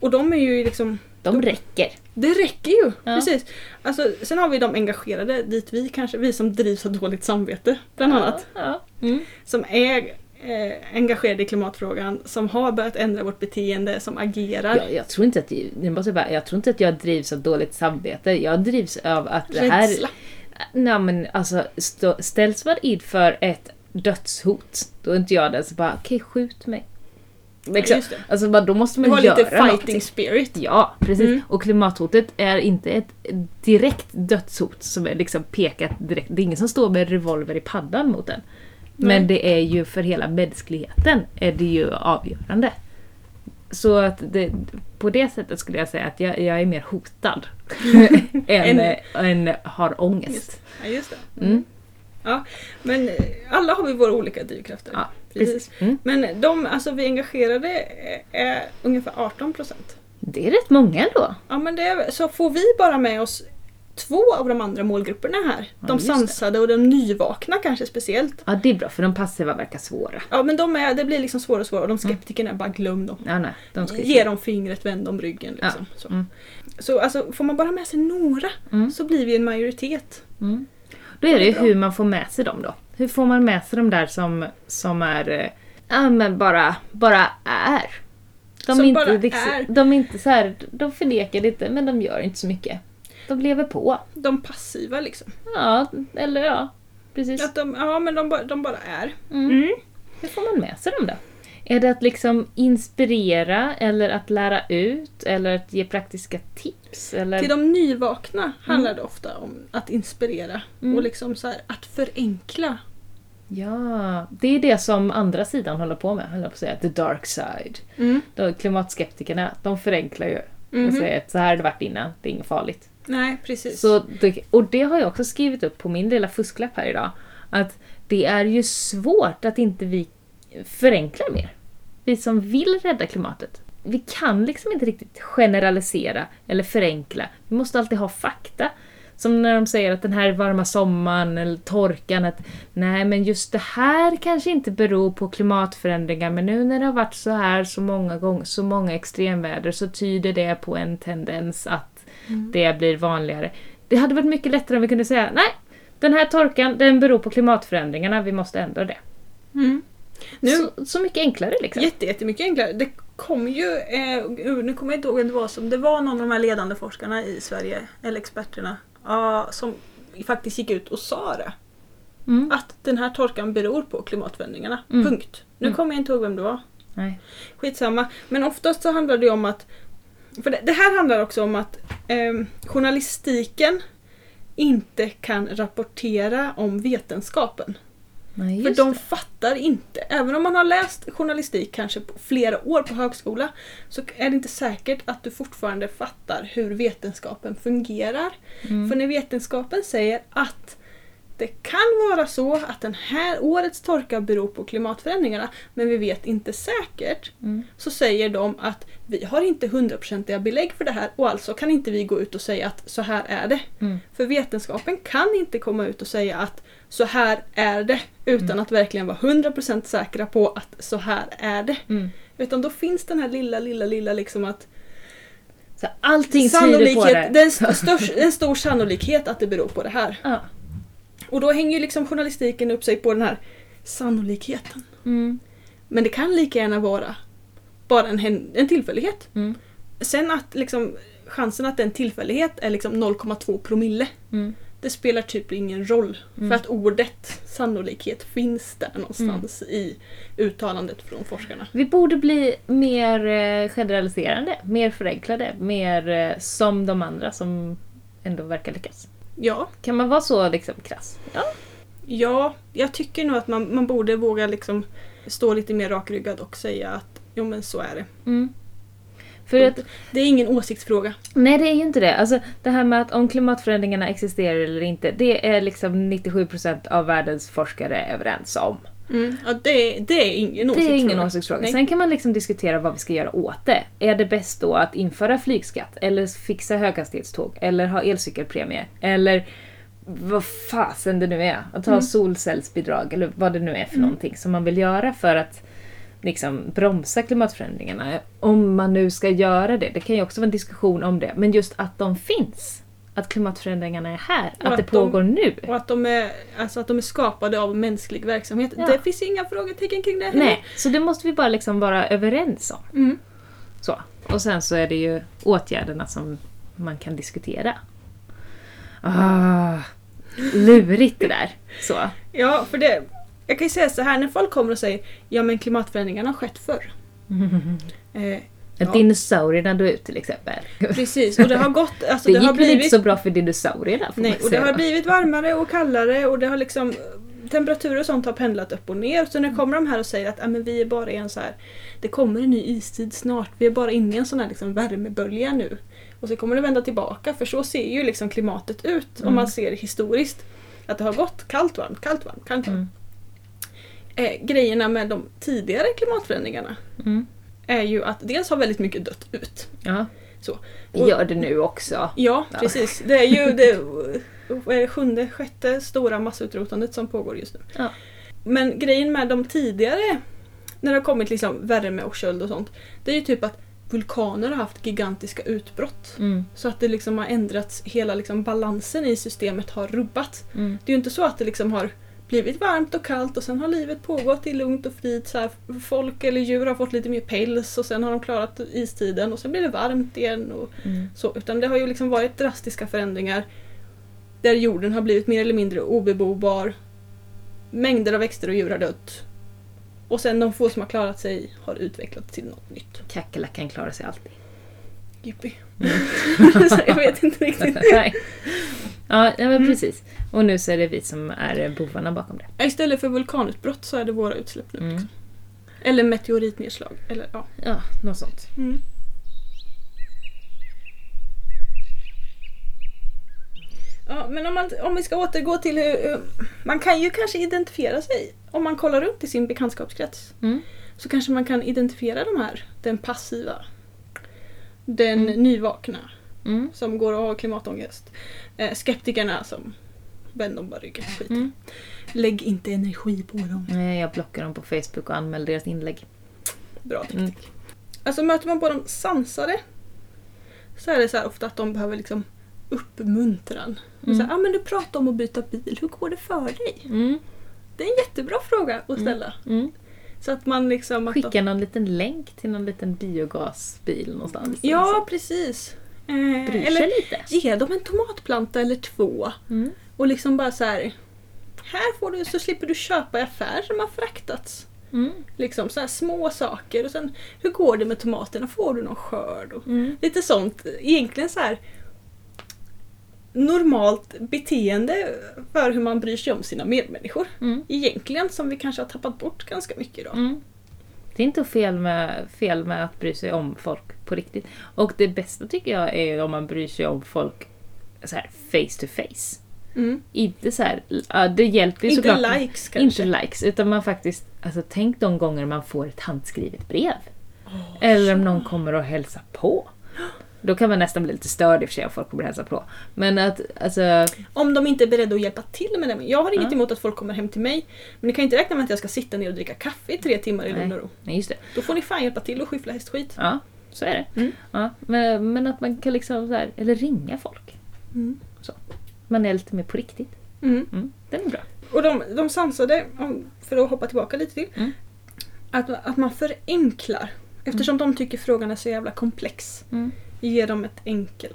Och de är ju liksom, De räcker. Det räcker ju! Ja. Precis. Alltså, sen har vi de engagerade, dit vi kanske, vi som drivs av dåligt samvete bland annat. Ja. Mm. Som är eh, engagerade i klimatfrågan, som har börjat ändra vårt beteende, som agerar. Jag, jag, tror inte att, jag, måste bara, jag tror inte att jag drivs av dåligt samvete. Jag drivs av att det här... Rädsla. Nej men alltså, stå, ställs man inför ett dödshot, då är inte jag den som bara okej skjut mig. Liksom. Det. Alltså bara, då måste Du man har göra lite fighting någonting. spirit. Ja, precis. Mm. Och klimathotet är inte ett direkt dödshot som är liksom pekat direkt. Det är ingen som står med revolver i paddan mot den. Men det är ju för hela mänskligheten är det ju avgörande. Så att det, på det sättet skulle jag säga att jag, jag är mer hotad än, En- än har ångest. Just, ja, just det. Mm. Ja, men alla har vi våra olika drivkrafter. Ja, Precis. Mm. Men de, alltså vi engagerade är, är ungefär 18 procent. Det är rätt många ändå. Ja men det så får vi bara med oss två av de andra målgrupperna här. Ja, de just det. sansade och de nyvakna kanske speciellt. Ja, det är bra för de passiva verkar svåra. Ja men de är, det blir liksom svårare och svårare och de skeptikerna är bara glöm dem. Ja, nej, de Ge dem fingret, vänd dem ryggen. Liksom. Så. Mm. så alltså, får man bara med sig några Mm. så blir vi en majoritet. Mm. Då är det ju hur man får med sig dem då. Hur får man med sig de där som, som är, eh, ja men bara, bara är. De Som är inte, bara liksom, är. De är inte så här, de förnekar lite men de gör inte så mycket. De lever på. De passiva liksom. Ja, eller ja, precis. Att de, ja men de, bara- de bara är. Mm. Mm. Hur får man med sig dem då? Är det att liksom inspirera eller att lära ut eller att ge praktiska tips? Eller? Till de nyvakna handlar det ofta om att inspirera Mm. och liksom så här, att förenkla. Ja, det är det som andra sidan håller på med, jag på att säga. The dark side. De klimatskeptikerna, de förenklar ju och Mhm. säger att så här har det varit innan, det är inget farligt. Nej, precis. Så det, och det har jag också skrivit upp på min lilla fusklapp här idag. Att det är ju svårt att inte vi förenklar mer. Vi som vill rädda klimatet. Vi kan liksom inte riktigt generalisera eller förenkla. Vi måste alltid ha fakta. Som när de säger att den här varma sommaren eller torkan, att nej men just det här kanske inte beror på klimatförändringar men nu när det har varit så här så många gånger, så många extremväder så tyder det på en tendens att det blir vanligare. Det hade varit mycket lättare om vi kunde säga nej, den här torkan den beror på klimatförändringarna, vi måste ändra det. Mm. Nu, Så, så mycket enklare liksom. jätte, jättemycket enklare. Det kom ju, eh, nu kommer jag inte ihåg vem det var som, det var någon av de här ledande forskarna i Sverige, eller experterna, ja, som faktiskt gick ut och sa det. Mm. Att den här torkan beror på klimatförändringarna. Mm. Punkt. Nu Mm. kommer jag inte ihåg vem det var. Nej. Skitsamma. Men oftast så handlar det om att... För det, det här handlar också om att ehm, journalistiken inte kan rapportera om vetenskapen. Nej, För de det. fattar inte. Även om man har läst journalistik kanske på flera år på högskola så är det inte säkert att du fortfarande fattar hur vetenskapen fungerar. Mm. För när vetenskapen säger att det kan vara så att den här årets torka beror på klimatförändringarna men vi vet inte säkert. Mm. Så säger de att vi har inte hundraprocentiga belägg för det här och alltså kan inte vi gå ut och säga att så här är det. Mm. För vetenskapen kan inte komma ut och säga att så här är det utan Mm. att verkligen vara 100% säkra på att så här är det. Mm. Utan då finns den här lilla, lilla, lilla liksom att Så allting tyder på det. det är en, en stor sannolikhet att det beror på det här. Ja. Och då hänger ju liksom journalistiken upp sig på den här sannolikheten. Mm. Men det kan lika gärna vara bara en, en tillfällighet. Mm. Sen att liksom chansen att det är en tillfällighet är liksom 0,2 promille. Mm. Det spelar typ ingen roll. Mm. För att ordet sannolikhet finns där någonstans i uttalandet från forskarna. Vi borde bli mer eh, generaliserande, mer förenklade, mer eh, som de andra som ändå verkar lyckas. Ja, Kan man vara så liksom krass? Ja. ja jag tycker nog att man, man borde våga liksom stå lite mer rakryggad och säga att jo men så är det. Mm. För att, Det är ingen åsiktsfråga. nej det är ju inte det. Alltså det här med att om klimatförändringarna existerar eller inte, det är liksom 97% av världens forskare överens om. Ja, det, det är ingen Det åsiktsfråga. är ingen åsiktsfråga. Nej. Sen kan man liksom diskutera vad vi ska göra åt det. Är det bäst då att införa flygskatt? Eller fixa höghastighetståg? Eller ha elcykelpremie? Eller vad fasen det nu är. Att ha Mm. solcellsbidrag eller vad det nu är för någonting som man vill göra för att liksom bromsa klimatförändringarna. Om man nu ska göra det. Det kan ju också vara en diskussion om det. Men just att de finns. Att klimatförändringarna är här. Och Att det att de- pågår nu. Och att de, är, alltså att de är skapade av mänsklig verksamhet. Ja. Det finns inga frågetecken kring det. heller. Nej, så det måste vi bara liksom vara överens om. Mm. Så. Och sen så är det ju åtgärderna som man kan diskutera. Ah, lurigt det där. Så. Ja, för det... Jag kan ju säga så här, när folk kommer och säger ja men klimatförändringarna har skett förr. Eh, Ja. Dinosaurierna dog ut till exempel. precis, och det har gått... Alltså, Det det, gick har väl inte blivit, så bra för dinosaurierna får nej, och det har blivit varmare och kallare och det har liksom... Temperaturer och sånt har pendlat upp och ner. Så när kommer de här och säger att ah, men vi är bara i en så här... Det kommer en ny istid snart. Vi är bara inne i en sån här liksom värmebölja nu. Och så kommer det vända tillbaka för så ser ju liksom klimatet ut om Mm. man ser historiskt. Att det har gått kallt, varmt, kallt, varmt, kallt, varmt. Mm. Eh, grejerna med de tidigare klimatförändringarna Mm. är ju att dels har väldigt mycket dött ut. Ja. Så. Det Och- gör det nu också. Ja, Ja. precis. Det är ju det, sjunde, sjätte stora massutrotandet som pågår just nu. Ja. Men grejen med de tidigare, när det har kommit liksom värme och köld och sånt, det är ju typ att vulkaner har haft gigantiska utbrott. Mm. Så att det liksom har ändrats, hela liksom balansen i systemet har rubbats. Mm. Det är ju inte så att det liksom har blivit varmt och kallt och sen har livet pågått i lugnt och frid. Så här, folk eller djur har fått lite mer päls och sen har de klarat istiden och sen blir det varmt igen. Och Mm. så, utan det har ju liksom varit drastiska förändringar där jorden har blivit mer eller mindre obebobar. Mängder av växter och djur har dött. Och sen de få som har klarat sig har utvecklats till något nytt. Kackerlackan klarar sig alltid. Jippi. Mm. jag vet inte riktigt. Nej. Ja, ja, men Mm. precis. Och nu så är det vi som är bovarna bakom det. Istället för vulkanutbrott så är det våra utsläpp nu. Mm. Liksom. Eller meteoritnedslag. Eller, ja. Ja, något sånt. Mm. Ja, men om, man, om vi ska återgå till hur- Man kan ju kanske identifiera sig. Om man kollar runt i sin bekantskapskrets. Mm. Så kanske man kan identifiera de här. Den passiva. Den Mm. nyvakna. Mm. Som går och har klimatångest. Eh, skeptikerna som vänder om bara ryggen. Skit. Mm. Lägg inte energi på dem. Nej, Jag blockar dem på Facebook och anmäler deras inlägg. Bra taktik. Mm. Alltså möter man på de sansade så är det så här ofta att de behöver liksom uppmuntran. Mm. Så här, ah, men du pratar om att byta bil, hur går det för dig? Mm. Det är en jättebra fråga att ställa. Mm. Så att man liksom... Att Skicka någon liten länk till någon liten biogasbil någonstans. ja, precis. Eh, eller lite. ge dem en tomatplanta eller två. Mm. Och liksom bara så här. Här får du så slipper du köpa i affärer som har fraktats. Mm. Liksom så små saker. Och sen hur går det med tomaterna? Får du någon skörd? Och Mm. Lite sånt. Egentligen så här normalt beteende för hur man bryr sig om sina medmänniskor. Mm. Egentligen som vi kanske har tappat bort ganska mycket idag. Mm. Det är inte fel med, fel med att bry sig om folk på riktigt. Och det bästa tycker jag är om man bryr sig om folk så här face to face. Mm. Inte så här, det hjälper ju Inte såklart. likes kanske. Inte likes, utan man faktiskt, alltså tänk de gånger man får ett handskrivet brev. Eller om någon kommer och hälsar på. Då kan man nästan bli lite störd i och för sig om folk kommer och hälsar på. Men att, alltså, Om de inte är beredda att hjälpa till med det. Jag har inget Ja. emot att folk kommer hem till mig. Men ni kan inte räkna med att jag ska sitta ner och dricka kaffe i tre timmar i lugn och ro. nej just det. Då får ni fan hjälpa till och skyffla hästskit. Ja, så är det. Mm. Ja, men, men att man kan liksom så här, eller ringa folk. Mm. Man är lite mer på riktigt. Mm. Mm, den är bra. Och de, de sansade, för att hoppa tillbaka lite till, Mm. att, att man förenklar. Eftersom de tycker frågan är så jävla komplex. Mm. Ge dem ett enkel.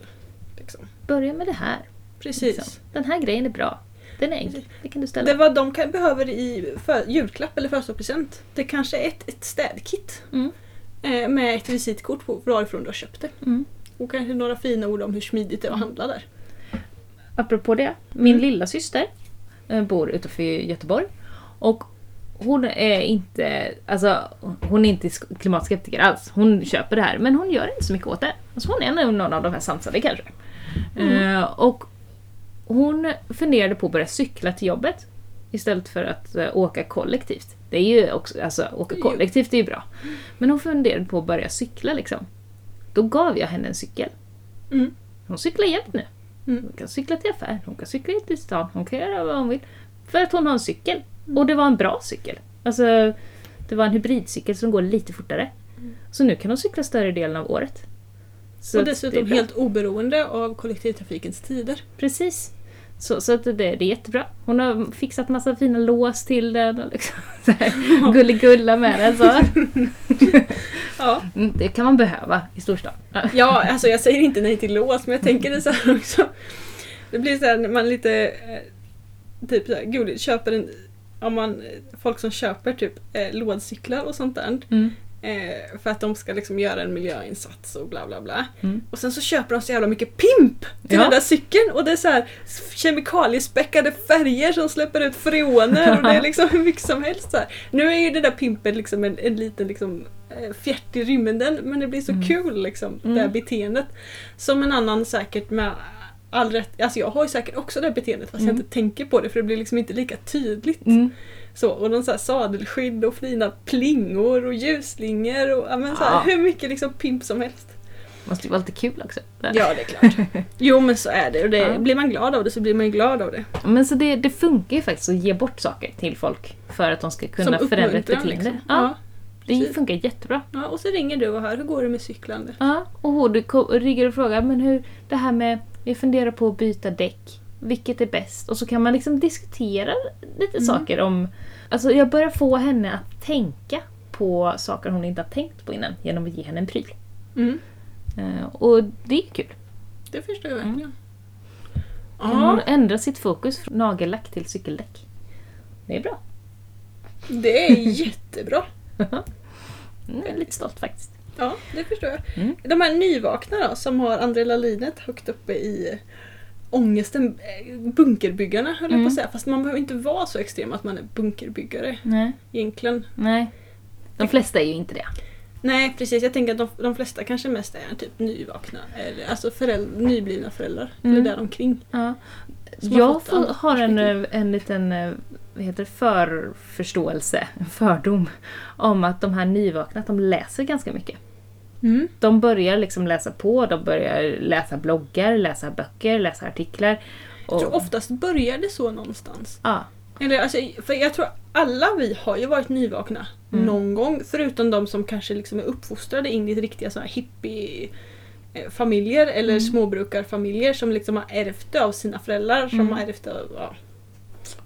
Liksom. Börja med det här. Precis. Liksom. Den här grejen är bra. Den är enkel. Det kan du ställa. Det vad de kan, behöver i för, julklapp eller födelsedagspresent. Det kanske är ett, ett städkit. Mm. Eh, med ett visitkort på varifrån du har köpt det. Mm. Och kanske några fina ord om hur smidigt det är att handla där. Apropå det, min Mm. lilla syster eh, bor utanför Göteborg. Och hon är inte, alltså, hon är inte sk- klimatskeptiker alls. Hon köper det här, men hon gör inte så mycket åt det. Alltså, hon är nog någon av de här sansade kanske. Eh, och hon funderade på att börja cykla till jobbet istället för att eh, åka kollektivt. Det är ju också, alltså åka kollektivt är ju bra. Men hon funderade på att börja cykla liksom. Då gav jag henne en cykel. Mm. Hon cyklar jämt nu. Mm. Hon kan cykla till affären, hon kan cykla till stan, hon kan göra vad hon vill. För att hon har en cykel. Och det var en bra cykel. Alltså, det var en hybridcykel som går lite fortare. Så nu kan hon cykla större delen av året. Så och dessutom helt oberoende av kollektivtrafikens tider. Precis. Så, så att det, det är jättebra. Hon har fixat massa fina lås till den och liksom här, gulligulla med den. Så. Ja. Mm, det kan man behöva i storstan. Ja. ja, alltså jag säger inte nej till lås men jag tänker det så här också. Det blir så här när man lite eh, typ så här, gulligt köper en om man, folk som köper typ eh, lådcyklar och sånt där. Mm. Eh, för att de ska liksom göra en miljöinsats och bla bla bla. Mm. Och sen så köper de så jävla mycket pimp till Ja. den där cykeln och det är så här kemikaliespäckade färger som släpper ut freoner och det är liksom hur mycket som helst. Så här. Nu är ju det där pimpen liksom en, en liten liksom, eh, fjärt i rymden men det blir så Mm. kul liksom, det Mm. här beteendet. Som en annan säkert med all rätt, alltså jag har ju säkert också det här beteendet fast jag Mm. inte tänker på det för det blir liksom inte lika tydligt. Mm. Så, och de så här sadelskydd och fina plingor och ljusslingor och ja, men så här, Ja. hur mycket liksom pimp som helst. Måste ju vara lite kul också. Ja, det är klart. Jo, men så är det. Och det, Ja. blir man glad av det så blir man ju glad av det. Men så det, det funkar ju faktiskt att ge bort saker till folk för att de ska kunna förändra ett beteende. liksom. Ja, det precis. funkar jättebra. Ja, och så ringer du och hör, hur går det med cyklande? Ja, och du ringer och frågar men hur det här med, jag funderar på att byta däck. Vilket är bäst? Och så kan man liksom diskutera lite Mm. saker om... Alltså jag börjar få henne att tänka på saker hon inte har tänkt på innan genom att ge henne en pryl. Mm. Eh, och det är kul. Det förstår jag verkligen. Kan hon Ja, ändra sitt fokus från nagellack till cykeldäck. Det är bra. det är jättebra. Mm, jag är lite stolt faktiskt. Ja, det förstår jag. Mm. De här nyvakna då, som har adrenalinet högt uppe i ångesten, eh, bunkerbyggarna höll jag på Mm. att säga. Fast man behöver inte vara så extrem att man är bunkerbyggare Nej, egentligen. nej. De flesta är ju inte det. Nej precis, jag tänker att de, de flesta kanske mest är typ nyvakna, eller, alltså föräld, nyblivna föräldrar. Mm. Eller däromkring. Ja. Har Jag annat har en, eh, en liten eh, vad heter det, förförståelse, en fördom om att de här nyvakna att de läser ganska mycket. Mm. De börjar liksom läsa på, de börjar läsa bloggar, läsa böcker, läsa artiklar. Jag Och, tror oftast börjar det så någonstans. ja, Eller, alltså, för jag tror alla vi har ju varit nyvakna Mm. någon gång. Förutom de som kanske liksom är uppfostrade in i riktiga såna hippie familjer eller Mm. småbrukarfamiljer som liksom har ärvt det av sina föräldrar som Mm. har ärvt det ja,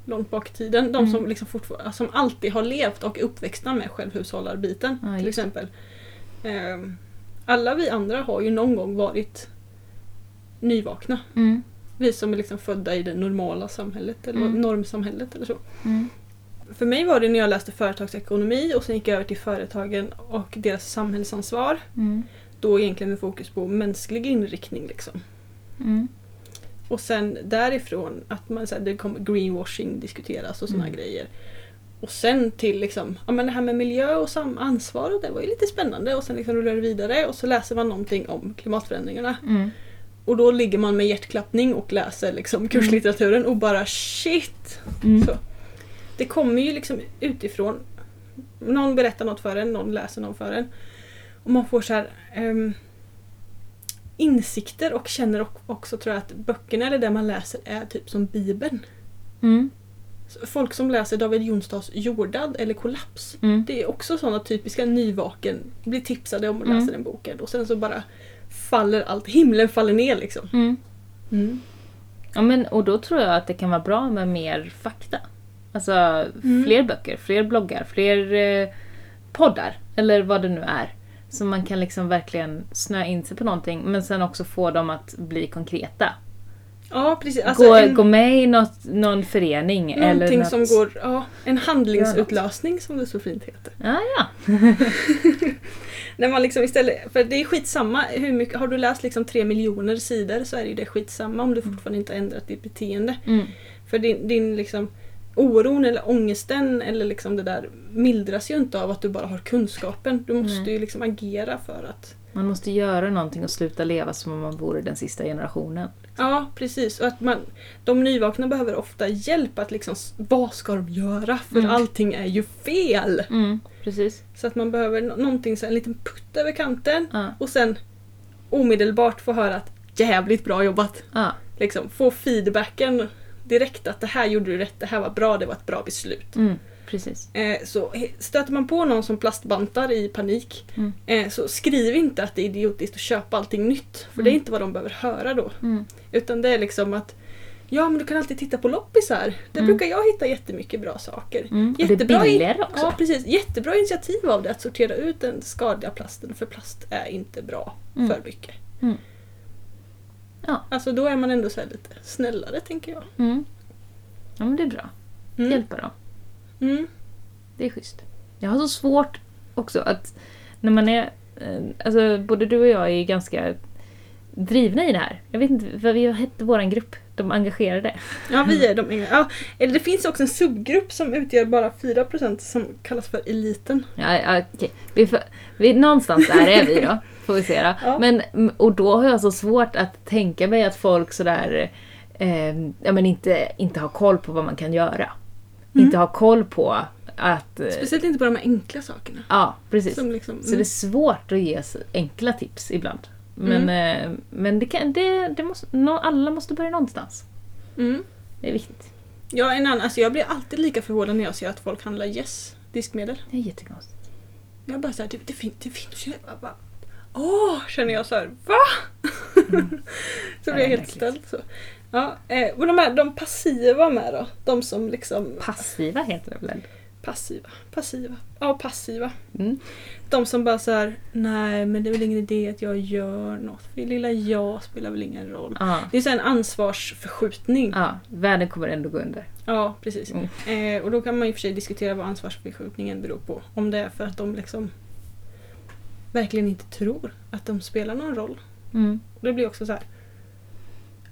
långt bak i tiden. De Mm. som, liksom som alltid har levt och är uppväxta med självhushållarbiten Ja, till just det. Ehm, alla vi andra har ju någon gång varit nyvakna. mm, Vi som är liksom födda i det normala samhället eller Mm. normsamhället eller så. mm, För mig var det när jag läste företagsekonomi och sen gick jag över till företagen och deras samhällsansvar. mm, Då egentligen med fokus på mänsklig inriktning. Liksom. mm, Och sen därifrån att man, så här, det kommer greenwashing diskuteras och sådana Mm. grejer. Och sen till liksom, ja, men det här med miljö och ansvar och det var ju lite spännande och sen liksom rullar det vidare och så läser man någonting om klimatförändringarna. mm, och då ligger man med hjärtklappning och läser liksom kurslitteraturen och bara shit! Mm. Så. Det kommer ju liksom utifrån. Någon berättar något för en, någon läser något för en. Och man får så här ehm, insikter och känner också tror jag att böckerna eller det man läser är typ som bibeln. Mm. Folk som läser David Jonstads Jordad eller Kollaps. Mm. Det är också sådana typiska nyvaken, blir tipsade om att Mm. läsa den boken och sen så bara faller allt, himlen faller ner liksom. Mm. Ja, men, och då tror jag att det kan vara bra med mer fakta. Alltså Mm. fler böcker, fler bloggar, fler eh, poddar. Eller vad det nu är. Så man kan liksom verkligen snöa in sig på någonting men sen också få dem att bli konkreta. Ja precis. Alltså gå, en, gå med i något, någon förening eller någonting något... som går, ja, en handlingsutlösning som det så fint heter. Ja, ja. När man liksom istället, för det är skitsamma hur mycket, har du läst liksom tre miljoner sidor så är det ju det skitsamma om du fortfarande inte har ändrat ditt beteende. Mm. För din, din liksom oron eller ångesten eller liksom det där mildras ju inte av att du bara har kunskapen. Du måste Nej. ju liksom agera för att Man måste göra någonting och sluta leva som om man vore den sista generationen. Ja, precis. Och att man, de nyvakna behöver ofta hjälp att liksom, vad ska de göra? För Mm. allting är ju fel! Mm, precis. Så att man behöver nå- någonting, så en liten putt över kanten Ja. och sen omedelbart få höra att jävligt bra jobbat. Ja. Liksom, få feedbacken direkt att det här gjorde du rätt, det här var bra, det var ett bra beslut. Mm, precis. Eh, så stöter man på någon som plastbantar i panik Mm. eh, så skriv inte att det är idiotiskt att köpa allting nytt. För det är inte vad de behöver höra då. Mm. Utan det är liksom att Ja men du kan alltid titta på loppisar. Där Mm. brukar jag hitta jättemycket bra saker. Mm. Och det är Jättebra billigare också. Ja precis. Jättebra initiativ av det att sortera ut den skadliga plasten. För plast är inte bra Mm. för mycket. Mm. Ja. Alltså då är man ändå så lite snällare tänker jag. Mm. Ja men det är bra. Mm. Hjälpa dem. Mm. Det är schysst. Jag har så svårt också att när man är... eh, Alltså både du och jag är ganska drivna i det här. Jag vet inte vad vi hette våran grupp. De engagerade. Ja vi är de inga. Ja, eller det finns också en subgrupp som utgör bara 4% som kallas för eliten. Ja, ja, okej. vi får, vi, någonstans där är vi då. Får vi se då. Ja. Men, och då har jag så svårt att tänka mig att folk sådär eh, ja, men inte, inte har koll på vad man kan göra. Mm. Inte har koll på att... eh, Speciellt inte på de här enkla sakerna. Ja, precis. Som liksom, Så det är svårt att ge enkla tips ibland. Men, eh, men det kan, det, det måste, alla måste börja någonstans. mm. Det är viktigt. Ja, en annan, alltså jag blir alltid lika förvånad när jag ser att folk handlar Yes diskmedel. Det är jättekonstigt. Jag bara såhär, det, det, fin, det finns ju... Åh, känner jag så här, va? så Ja, blir jag helt ställd. Så. Ja, eh, och de, här, de passiva med då? De som liksom... Passiva heter det väl? Passiva. Passiva. Ja, passiva. Mm. De som bara så här, nej men det är väl ingen idé att jag gör något. För lilla jag spelar väl ingen roll. Ja. Det är så en ansvarsförskjutning. ja, världen kommer ändå gå under. Ja, precis. Mm. Eh, och då kan man i och för sig diskutera vad ansvarsförskjutningen beror på. Om det är för att de liksom verkligen inte tror att de spelar någon roll. Mm. Och det blir också så här.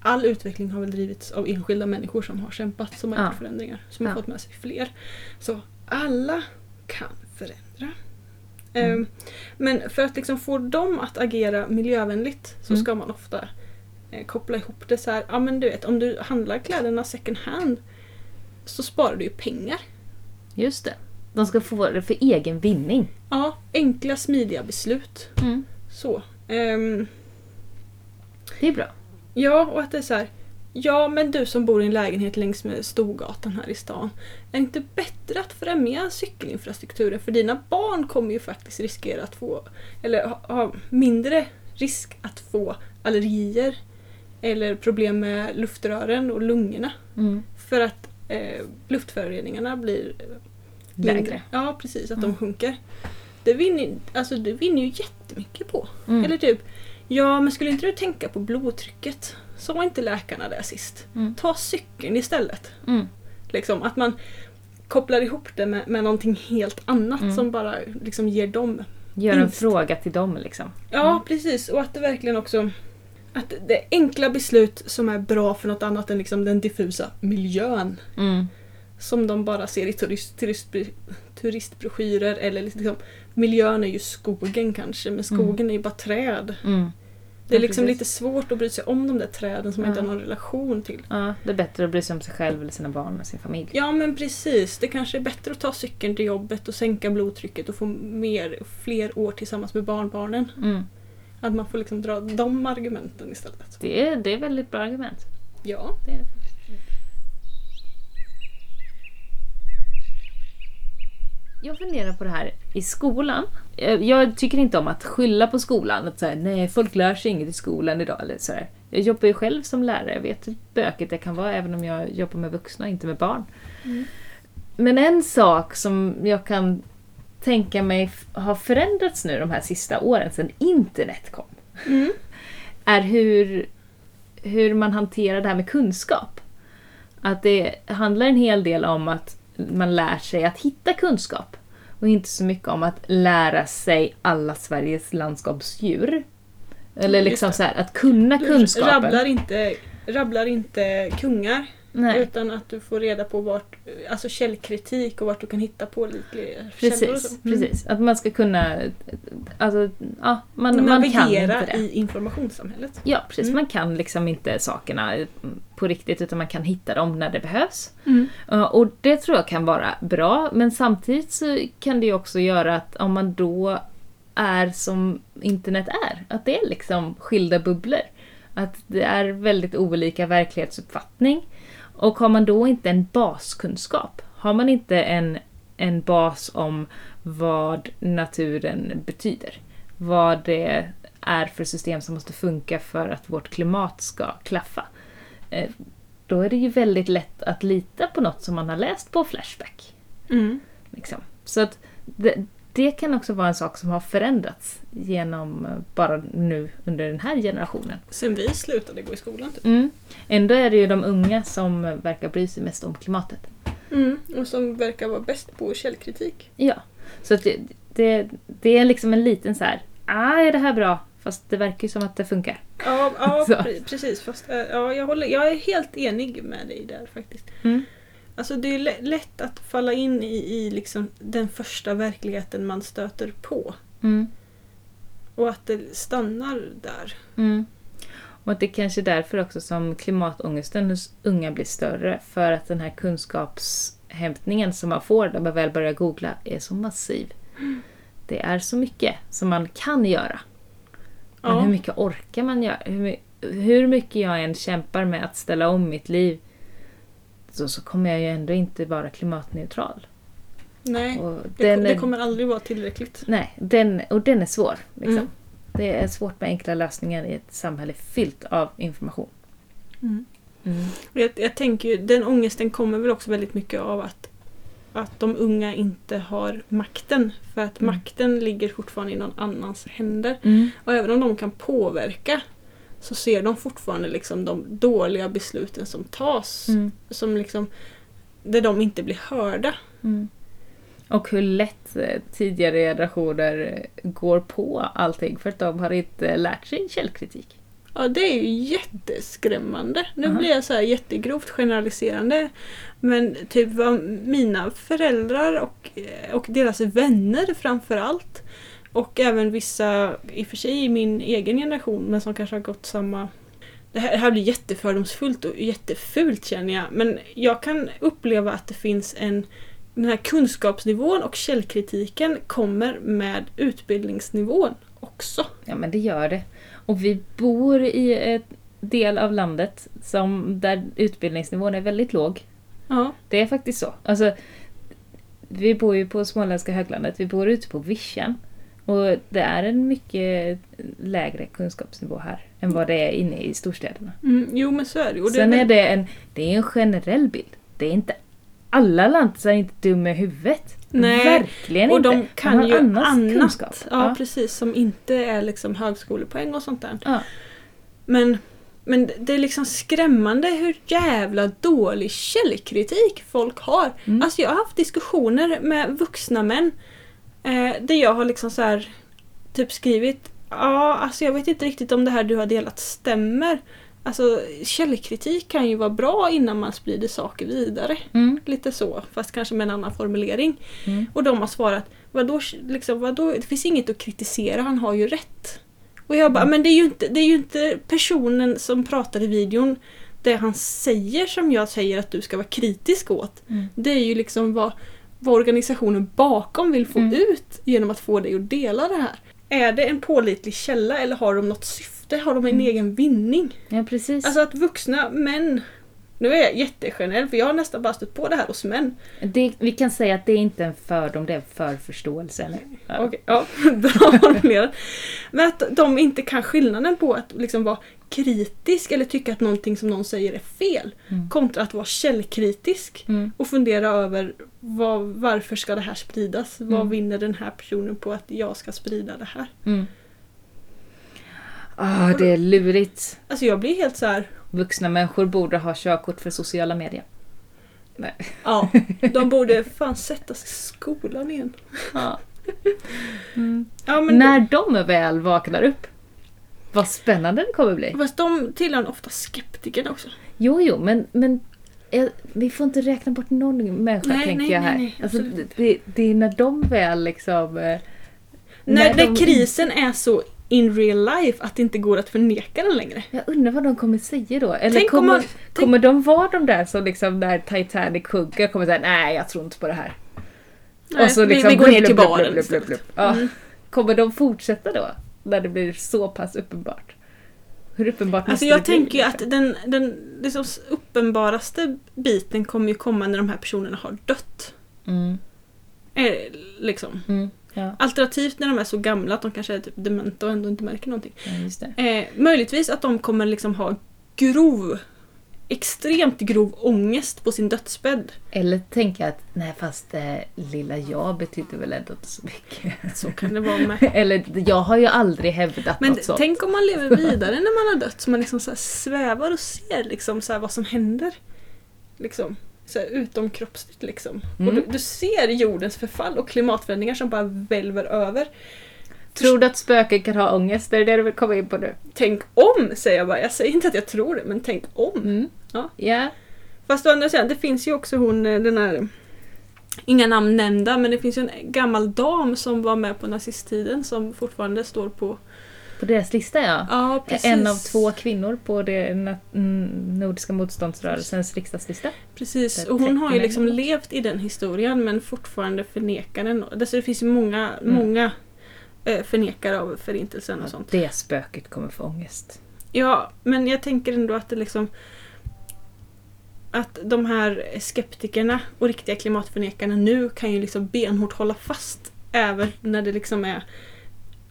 All utveckling har väl drivits av enskilda människor som har kämpat, som har Ja. gjort förändringar, som har Ja. fått med sig fler. Så alla kan förändra. Mm. Eh, men för att liksom få dem att agera miljövänligt så Mm. ska man ofta eh, koppla ihop det så här. Ja men du vet, om du handlar kläderna second hand så sparar du ju pengar. Just det. De ska få det för egen vinning. Ja, enkla smidiga beslut. Mm. Så. Ehm, Det är bra. Ja, och att det är så här. Ja, men du som bor i en lägenhet längs med Storgatan här i stan. Är det inte bättre att främja cykelinfrastrukturen? För dina barn kommer ju faktiskt riskera att få, eller ha, ha mindre risk att få allergier eller problem med luftrören och lungorna. Mm. För att eh, luftföroreningarna blir mindre. Lägre. Ja, precis. Att Mm. de sjunker. Det vinner, alltså, det vinner ju jättemycket på. Mm. Eller typ, ja men skulle inte du tänka på blodtrycket? Sa inte läkarna det sist? Mm. Ta cykeln istället. Mm. Liksom, att man kopplar ihop det med, med någonting helt annat Mm. som bara liksom ger dem. Gör en Vinst. fråga till dem liksom. Ja, precis. Och att det verkligen också att det är enkla beslut som är bra för något annat än liksom den diffusa miljön. Mm. Som de bara ser i turist, turist, turistbroschyrer eller liksom Miljön är ju skogen kanske men skogen är ju bara träd. Mm. Det är Ja, liksom precis. lite svårt att bry sig om de där träden som man Ja. inte har någon relation till. Ja, det är bättre att bry sig om sig själv eller sina barn och sin familj. Ja men precis, det kanske är bättre att ta cykeln till jobbet och sänka blodtrycket och få mer, fler år tillsammans med barnbarnen. Mm. Att man får liksom dra de argumenten istället. Det, är, det är väldigt bra argument. Ja. Det är det. Jag funderar på det här i skolan. Jag- Jag tycker inte om att skylla på skolan. Att säga, nej, folk lär sig inget i skolan idag. Eller så där. Jag jobbar ju själv som lärare. Jag vet hur bökigt det kan vara även om jag jobbar med vuxna, inte med barn. Mm. Men en sak som jag kan tänka mig har förändrats nu de här sista åren sedan internet kom Mm. är hur, hur man hanterar det här med kunskap. Att det handlar en hel del om att man lär sig att hitta kunskap. Och inte så mycket om att lära sig alla Sveriges landskapsdjur. Eller Just liksom så här, att kunna Du kunskapen. rabblar inte, rabblar inte kungar Nej, utan att du får reda på vart, alltså källkritik och vart du kan hitta pålitliga källor och så. Mm. precis. Att man ska kunna... Alltså, ja, man, man kan inte Navigera det. i informationssamhället. Ja, precis. Mm. Man kan liksom inte sakerna mm, på riktigt utan man kan hitta dem när det behövs. Mm. Ja, Och det tror jag kan vara bra, men samtidigt så kan det ju också göra att om man då är som internet är, att det är liksom skilda bubblor. Att det är väldigt olika verklighetsuppfattning. Och har man då inte en baskunskap, har man inte en, en bas om vad naturen betyder, vad det är för system som måste funka för att vårt klimat ska klaffa, eh, då är det ju väldigt lätt att lita på något som man har läst på Flashback. Mm. Liksom. Så att det, det kan också vara en sak som har förändrats genom eh, bara nu under den här generationen. Sen vi slutade gå i skolan. Typ. Mm. Ändå är det ju de unga som eh, verkar bry sig mest om klimatet. Mm. Och som verkar vara bäst på källkritik. Ja, så det, det, det är liksom en liten så här, ah, är det här bra? Fast det verkar ju som att det funkar. Ja, ja precis. Fast äh, ja, jag, håller, jag är helt enig med dig där faktiskt. Mm. Alltså det är lä- lätt att falla in i, i liksom den första verkligheten man stöter på. Mm. Och att det stannar där. Mm. Och det kanske är därför också som klimatångesten hos unga blir större. För att den här kunskapshämtningen som man får när man väl börjar googla är så massiv. Det är så mycket som man kan göra. Men Ja. hur mycket orkar man göra? Hur mycket jag än kämpar med att ställa om mitt liv så, så kommer jag ju ändå inte vara klimatneutral. Nej, Och det, den det kommer aldrig vara tillräckligt. Nej, den, och den är svår. Liksom. Mm. Det är svårt med enkla lösningar i ett samhälle fyllt av information. Mm. Och Jag, jag tänker ju, den ångesten kommer väl också väldigt mycket av att, att de unga inte har makten. För att Mm. makten ligger fortfarande i någon annans händer. Mm. Och även om de kan påverka så ser de fortfarande liksom de dåliga besluten som tas. Mm. Som liksom, där de inte blir hörda. Mm. Och hur lätt eh, tidigare generationer eh, går på allting för att de har inte lärt sig källkritik. Ja, det är ju jätteskrämmande. Nu Aha. blir jag så här jättegrovt generaliserande. Men typ vad mina föräldrar och, och deras vänner framför allt och även vissa, i och för sig i min egen generation, men som kanske har gått samma... Det här, det här blir jättefördomsfullt och jättefult känner jag. Men jag kan uppleva att det finns en... Den här kunskapsnivån och källkritiken kommer med utbildningsnivån också. Ja men det gör det. Och vi bor i ett del av landet som, där utbildningsnivån är väldigt låg. Ja. Det är faktiskt så. Alltså, vi bor ju på småländska höglandet, vi bor ute på vischan. Och det är en mycket lägre kunskapsnivå här än vad det är inne i storstäderna. Mm, jo men så är det. Och det Sen är det en, det är en generell bild. Det är inte alla lantisar är inte dumma i huvudet. Nej, Verkligen och inte. de kan ju annat. kunskap. Ja, Ja. precis. Som inte är liksom högskolepoäng och sånt där. Ja. Men, men det är liksom skrämmande hur jävla dålig källkritik folk har. Mm. Alltså jag har haft diskussioner med vuxna män eh, där jag har liksom så här typ skrivit Ja, alltså jag vet inte riktigt om det här du har delat stämmer. Alltså källkritik kan ju vara bra innan man sprider saker vidare. Mm. Lite så, fast kanske med en annan formulering. Mm. Och de har svarat vadå, liksom, vadå, det finns inget att kritisera, han har ju rätt. Och jag bara, men det är, ju inte, det är ju inte personen som pratar i videon, det han säger som jag säger att du ska vara kritisk åt. Mm. Det är ju liksom vad, vad organisationen bakom vill få Mm. ut genom att få dig att dela det här. Är det en pålitlig källa eller har de något syfte? Har de en Mm. egen vinning? Ja, precis. Alltså att vuxna män, nu är jag jättegenerell för jag har nästan bara stött på det här hos män. det, vi kan säga att det är inte en fördom, det är för förståelse. Eller? Ja. Okej, ja, bra formulerat. Men att de inte kan skillnaden på att liksom vara kritisk eller tycka att någonting som någon säger är fel Mm. kontra att vara källkritisk Mm. och fundera över vad, varför ska det här spridas? Vad Mm. vinner den här personen på att jag ska sprida det här? Mm. Ah, det är lurigt. Alltså jag blir helt så här. Vuxna människor borde ha körkort för sociala medier. Nej. ja, de borde fan sättas i skolan igen. Ja. Mm. Ja, När de väl vaknar upp. Vad spännande det kommer bli. Fast de tillhör ofta skeptikerna också. Jo, jo, men, men eh, vi får inte räkna bort någon människa Nej, tänker nej, jag här. nej, nej, alltså, det, det är när de väl liksom... eh, När, när de- krisen är så in real life att det inte går att förneka den längre. Jag undrar vad de kommer säga då. Eller Tänk om kommer, man- kommer de vara de där som liksom när Titanic sjunker kommer säga nej jag tror inte på det här. Nej, så vi, liksom vi går blub, ner till baren blub, blub, blub, istället. blub. Ja. Mm. Kommer de fortsätta då? När det blir så pass uppenbart? Hur uppenbart Alltså måste jag det bli, tänker ju liksom? att den, den liksom uppenbaraste biten kommer ju komma när de här personerna har dött. Mm, Eh, liksom. mm, ja, Alternativt när de är så gamla att de kanske är typ dementa och ändå inte märker någonting. ja. Eh, möjligtvis att de kommer liksom ha grov, extremt grov ångest på sin dödsbädd. Eller tänka att nej fast eh, lilla jag betyder väl ändå inte så mycket. Så kan det vara med. Eller jag har ju aldrig hävdat Men något sånt. tänk om man lever vidare när man har dött så man liksom så svävar och ser liksom så vad som händer. Liksom. Så här utomkroppsligt liksom. Mm. Och du, du ser jordens förfall och klimatförändringar som bara välver över. Tror du att spöken kan ha ångest? Är det det du vill komma in på nu? Tänk om, säger jag bara. Jag säger inte att jag tror det, men tänk om. Mm. Ja. Ja. Fast å andra sidan, det finns ju också hon, eh, den här... Inga namn nämnda, men det finns ju en gammal dam som var med på nazisttiden som fortfarande står på... På deras lista ja. Ja. En av två kvinnor på det Nordiska motståndsrörelsens riksdagslista. Precis, och hon har ju liksom mig. levt i den historien men fortfarande förnekar den. Alltså det finns ju många, Mm. många eh, förnekare av förintelsen och sånt. Det spöket kommer få ångest. Ja, men jag tänker ändå att det liksom... Att de här skeptikerna och riktiga klimatförnekarna nu kan ju liksom benhårt hålla fast även när det liksom är...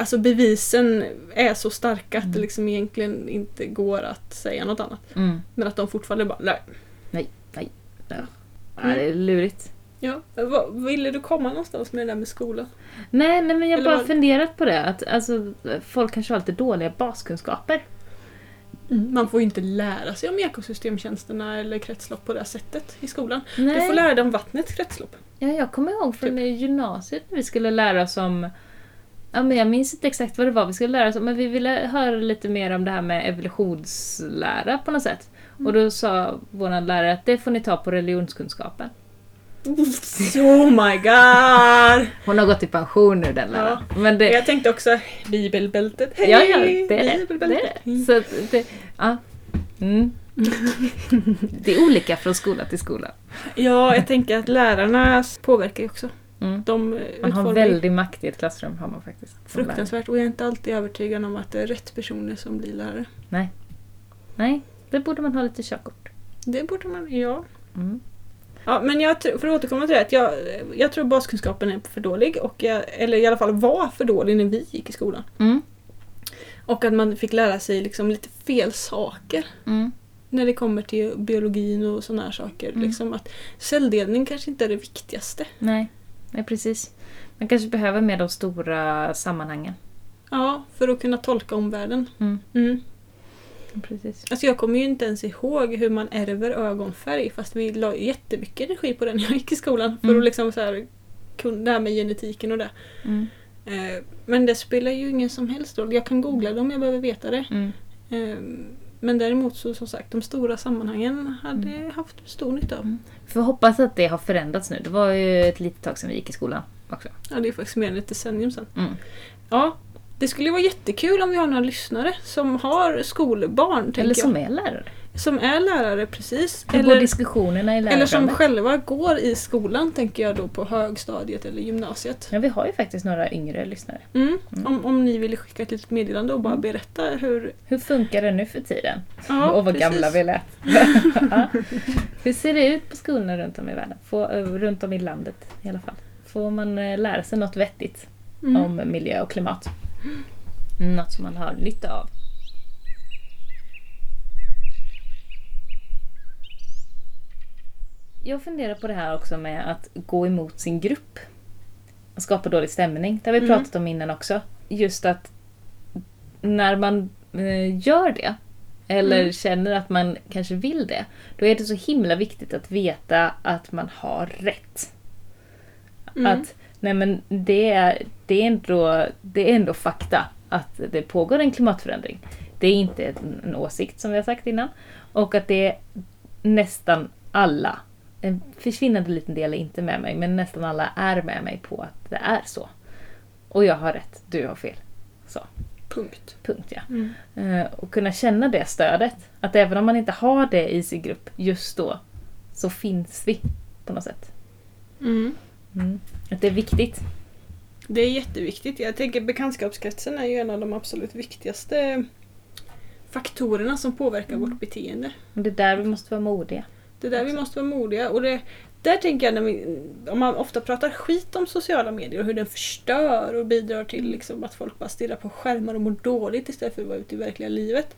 Alltså bevisen är så starka att det Mm. liksom egentligen inte går att säga något annat. Mm. Men att de fortfarande bara nej. Ja, det är lurigt. Ja, ville du komma någonstans med det där med skolan? Nej, nej men jag har bara vad- funderat på det. Att alltså, folk kanske har lite dåliga baskunskaper. Man får ju inte lära sig om ekosystemtjänsterna eller kretslopp på det här sättet i skolan. Nej. Du får lära dig om vattnets kretslopp. Ja, jag kommer ihåg från Typ. gymnasiet när vi skulle lära oss om Ja, men jag minns inte exakt vad det var vi skulle lära oss men vi ville höra lite mer om det här med evolutionslära på något sätt. Mm. Och då sa vår lärare att det får ni ta på religionskunskapen. Oh my god! Hon har gått i pension nu den läraren. Men det, Jag tänkte också bibelbältet. Hej! ja, ja, det bibelbältet. det. Så att det ja. Mm. det är olika från skola till skola. Ja, jag tänker att lärarna påverkar ju också. Mm. De eh, Man har väldigt makt i ett klassrum. Har man faktiskt. fruktansvärt och jag är inte alltid övertygad om att det är rätt personer som blir lärare. Nej, det borde man ha lite körkort. Det borde man, ja. Mm. Ja, men jag, för att återkomma till det, att jag, jag tror baskunskapen är för dålig. Och jag, eller i alla fall var för dålig när vi gick i skolan. Mm. Och att man fick lära sig liksom lite fel saker. Mm. När det kommer till biologin och sådana här saker. Mm. Liksom att celldelning kanske inte är det viktigaste. Nej. Nej, precis. Man kanske behöver med de stora sammanhangen. Ja, för att kunna tolka omvärlden. Mm. Mm. Precis. Alltså jag kommer ju inte ens ihåg hur man ärver ögonfärg fast vi la jättemycket energi på den när jag gick i skolan. För Mm. att liksom så här, det här med genetiken och det. Mm. Eh, Men det spelar ju ingen som helst roll. Jag kan googla det om jag behöver veta det. Mm. Men däremot så som sagt, de stora sammanhangen hade jag haft stor nytta av. Mm. Får hoppas att det har förändrats nu. Det var ju ett litet tag sedan vi gick i skolan också. Ja, det är faktiskt mer än ett decennium sedan. Mm. Ja, Det skulle vara jättekul om vi har några lyssnare som har skolbarn. Eller som jag. är lärare. Som är lärare precis. Hur går Eller, diskussionerna i eller som själva går i skolan tänker jag då på högstadiet eller gymnasiet. Ja, vi har ju faktiskt några yngre lyssnare. Mm. Mm. Om, om ni ville skicka ett litet meddelande och bara Mm. berätta hur... Hur funkar det nu för tiden? Ja, och vad precis. gamla vi lät. ja. Hur ser det ut på skolorna runt om i världen? Få, eh, runt om i landet i alla fall. Får man eh, lära sig något vettigt Mm. om miljö och klimat? Något som man har nytta av. Jag funderar på det här också med att gå emot sin grupp. Och skapa dålig stämning. Det har vi Mm. pratat om innan också. Just att när man eh, gör det, eller Mm. känner att man kanske vill det, då är det så himla viktigt att veta att man har rätt. Mm. Att nej men det är, det, är ändå, det är ändå fakta att det pågår en klimatförändring. Det är inte en, en åsikt som vi har sagt innan. Och att det är nästan alla, en försvinnande liten del är inte med mig, men nästan alla är med mig på att det är så. Och jag har rätt, du har fel. Så, Punkt. punkt ja. Mm. Eh, och kunna känna det stödet. Att även om man inte har det i sin grupp just då, så finns vi på något sätt. Mm. Mm. Att det är viktigt. Det är jätteviktigt. Jag tänker bekantskapskretsen är ju en av de absolut viktigaste faktorerna som påverkar Mm. vårt beteende. Och det är där vi måste vara modiga. Det är där vi måste vara modiga. Och det, där tänker jag, när vi, om man ofta pratar skit om sociala medier och hur den förstör och bidrar till liksom att folk bara stirrar på skärmar och mår dåligt istället för att vara ute i verkliga livet.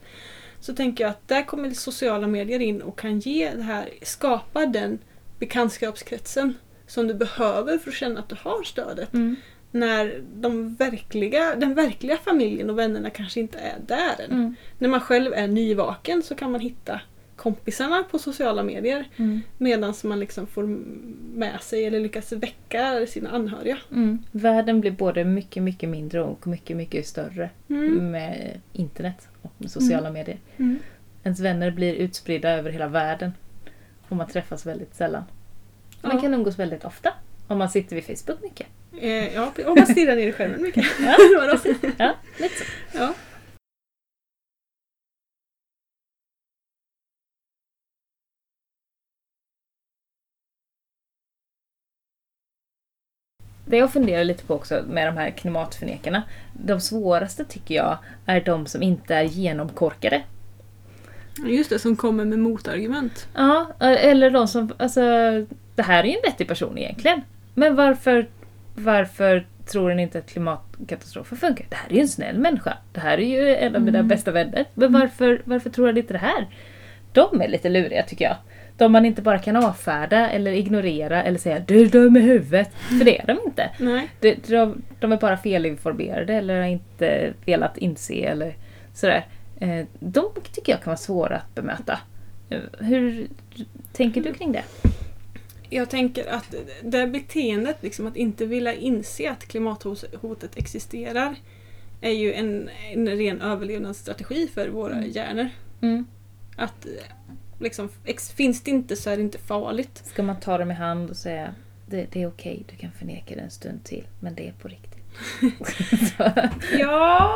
Så tänker jag att där kommer sociala medier in och kan ge det här, skapa den bekantskapskretsen som du behöver för att känna att du har stödet. Mm. När de verkliga, den verkliga familjen och vännerna kanske inte är där än. Mm. När man själv är nyvaken så kan man hitta kompisarna på sociala medier Mm. medan man liksom får med sig eller lyckas väcka sina anhöriga. Mm. Världen blir både mycket, mycket mindre och mycket, mycket större Mm. med internet och med sociala medier. Mm. Ens vänner blir utspridda över hela världen och man träffas väldigt sällan. Man Ja. kan umgås väldigt ofta om man sitter vid Facebook mycket. Eh, ja, och man stirrar ner i skärmen mycket. Ja? Ja, lite så. ja. Det jag funderar lite på också med de här klimatförnekarna. De svåraste tycker jag är de som inte är genomkorkade. Just det, som kommer med motargument. Ja, eller de som... Alltså, det här är ju en vettig person egentligen. Men varför, varför tror den inte att klimatkatastrofen funkar? Det här är ju en snäll människa. Det här är ju en av mina Mm. bästa vänner. Men varför, varför tror den inte det här? De är lite luriga tycker jag. De man inte bara kan avfärda eller ignorera eller säga du är dum i huvudet. För det är de inte. Nej. De, de, de är bara felinformerade eller har inte velat inse eller sådär. Eh, De tycker jag kan vara svåra att bemöta. Eh, Hur tänker du kring det? Jag tänker att det här beteendet, liksom att inte vilja inse att klimathotet existerar, är ju en, en ren överlevnadsstrategi för våra Mm. hjärnor. Mm. Att liksom, finns det inte så är det inte farligt. Ska man ta dem i hand och säga det, det är okej, du kan förneka det en stund till, men det är på riktigt. Ja,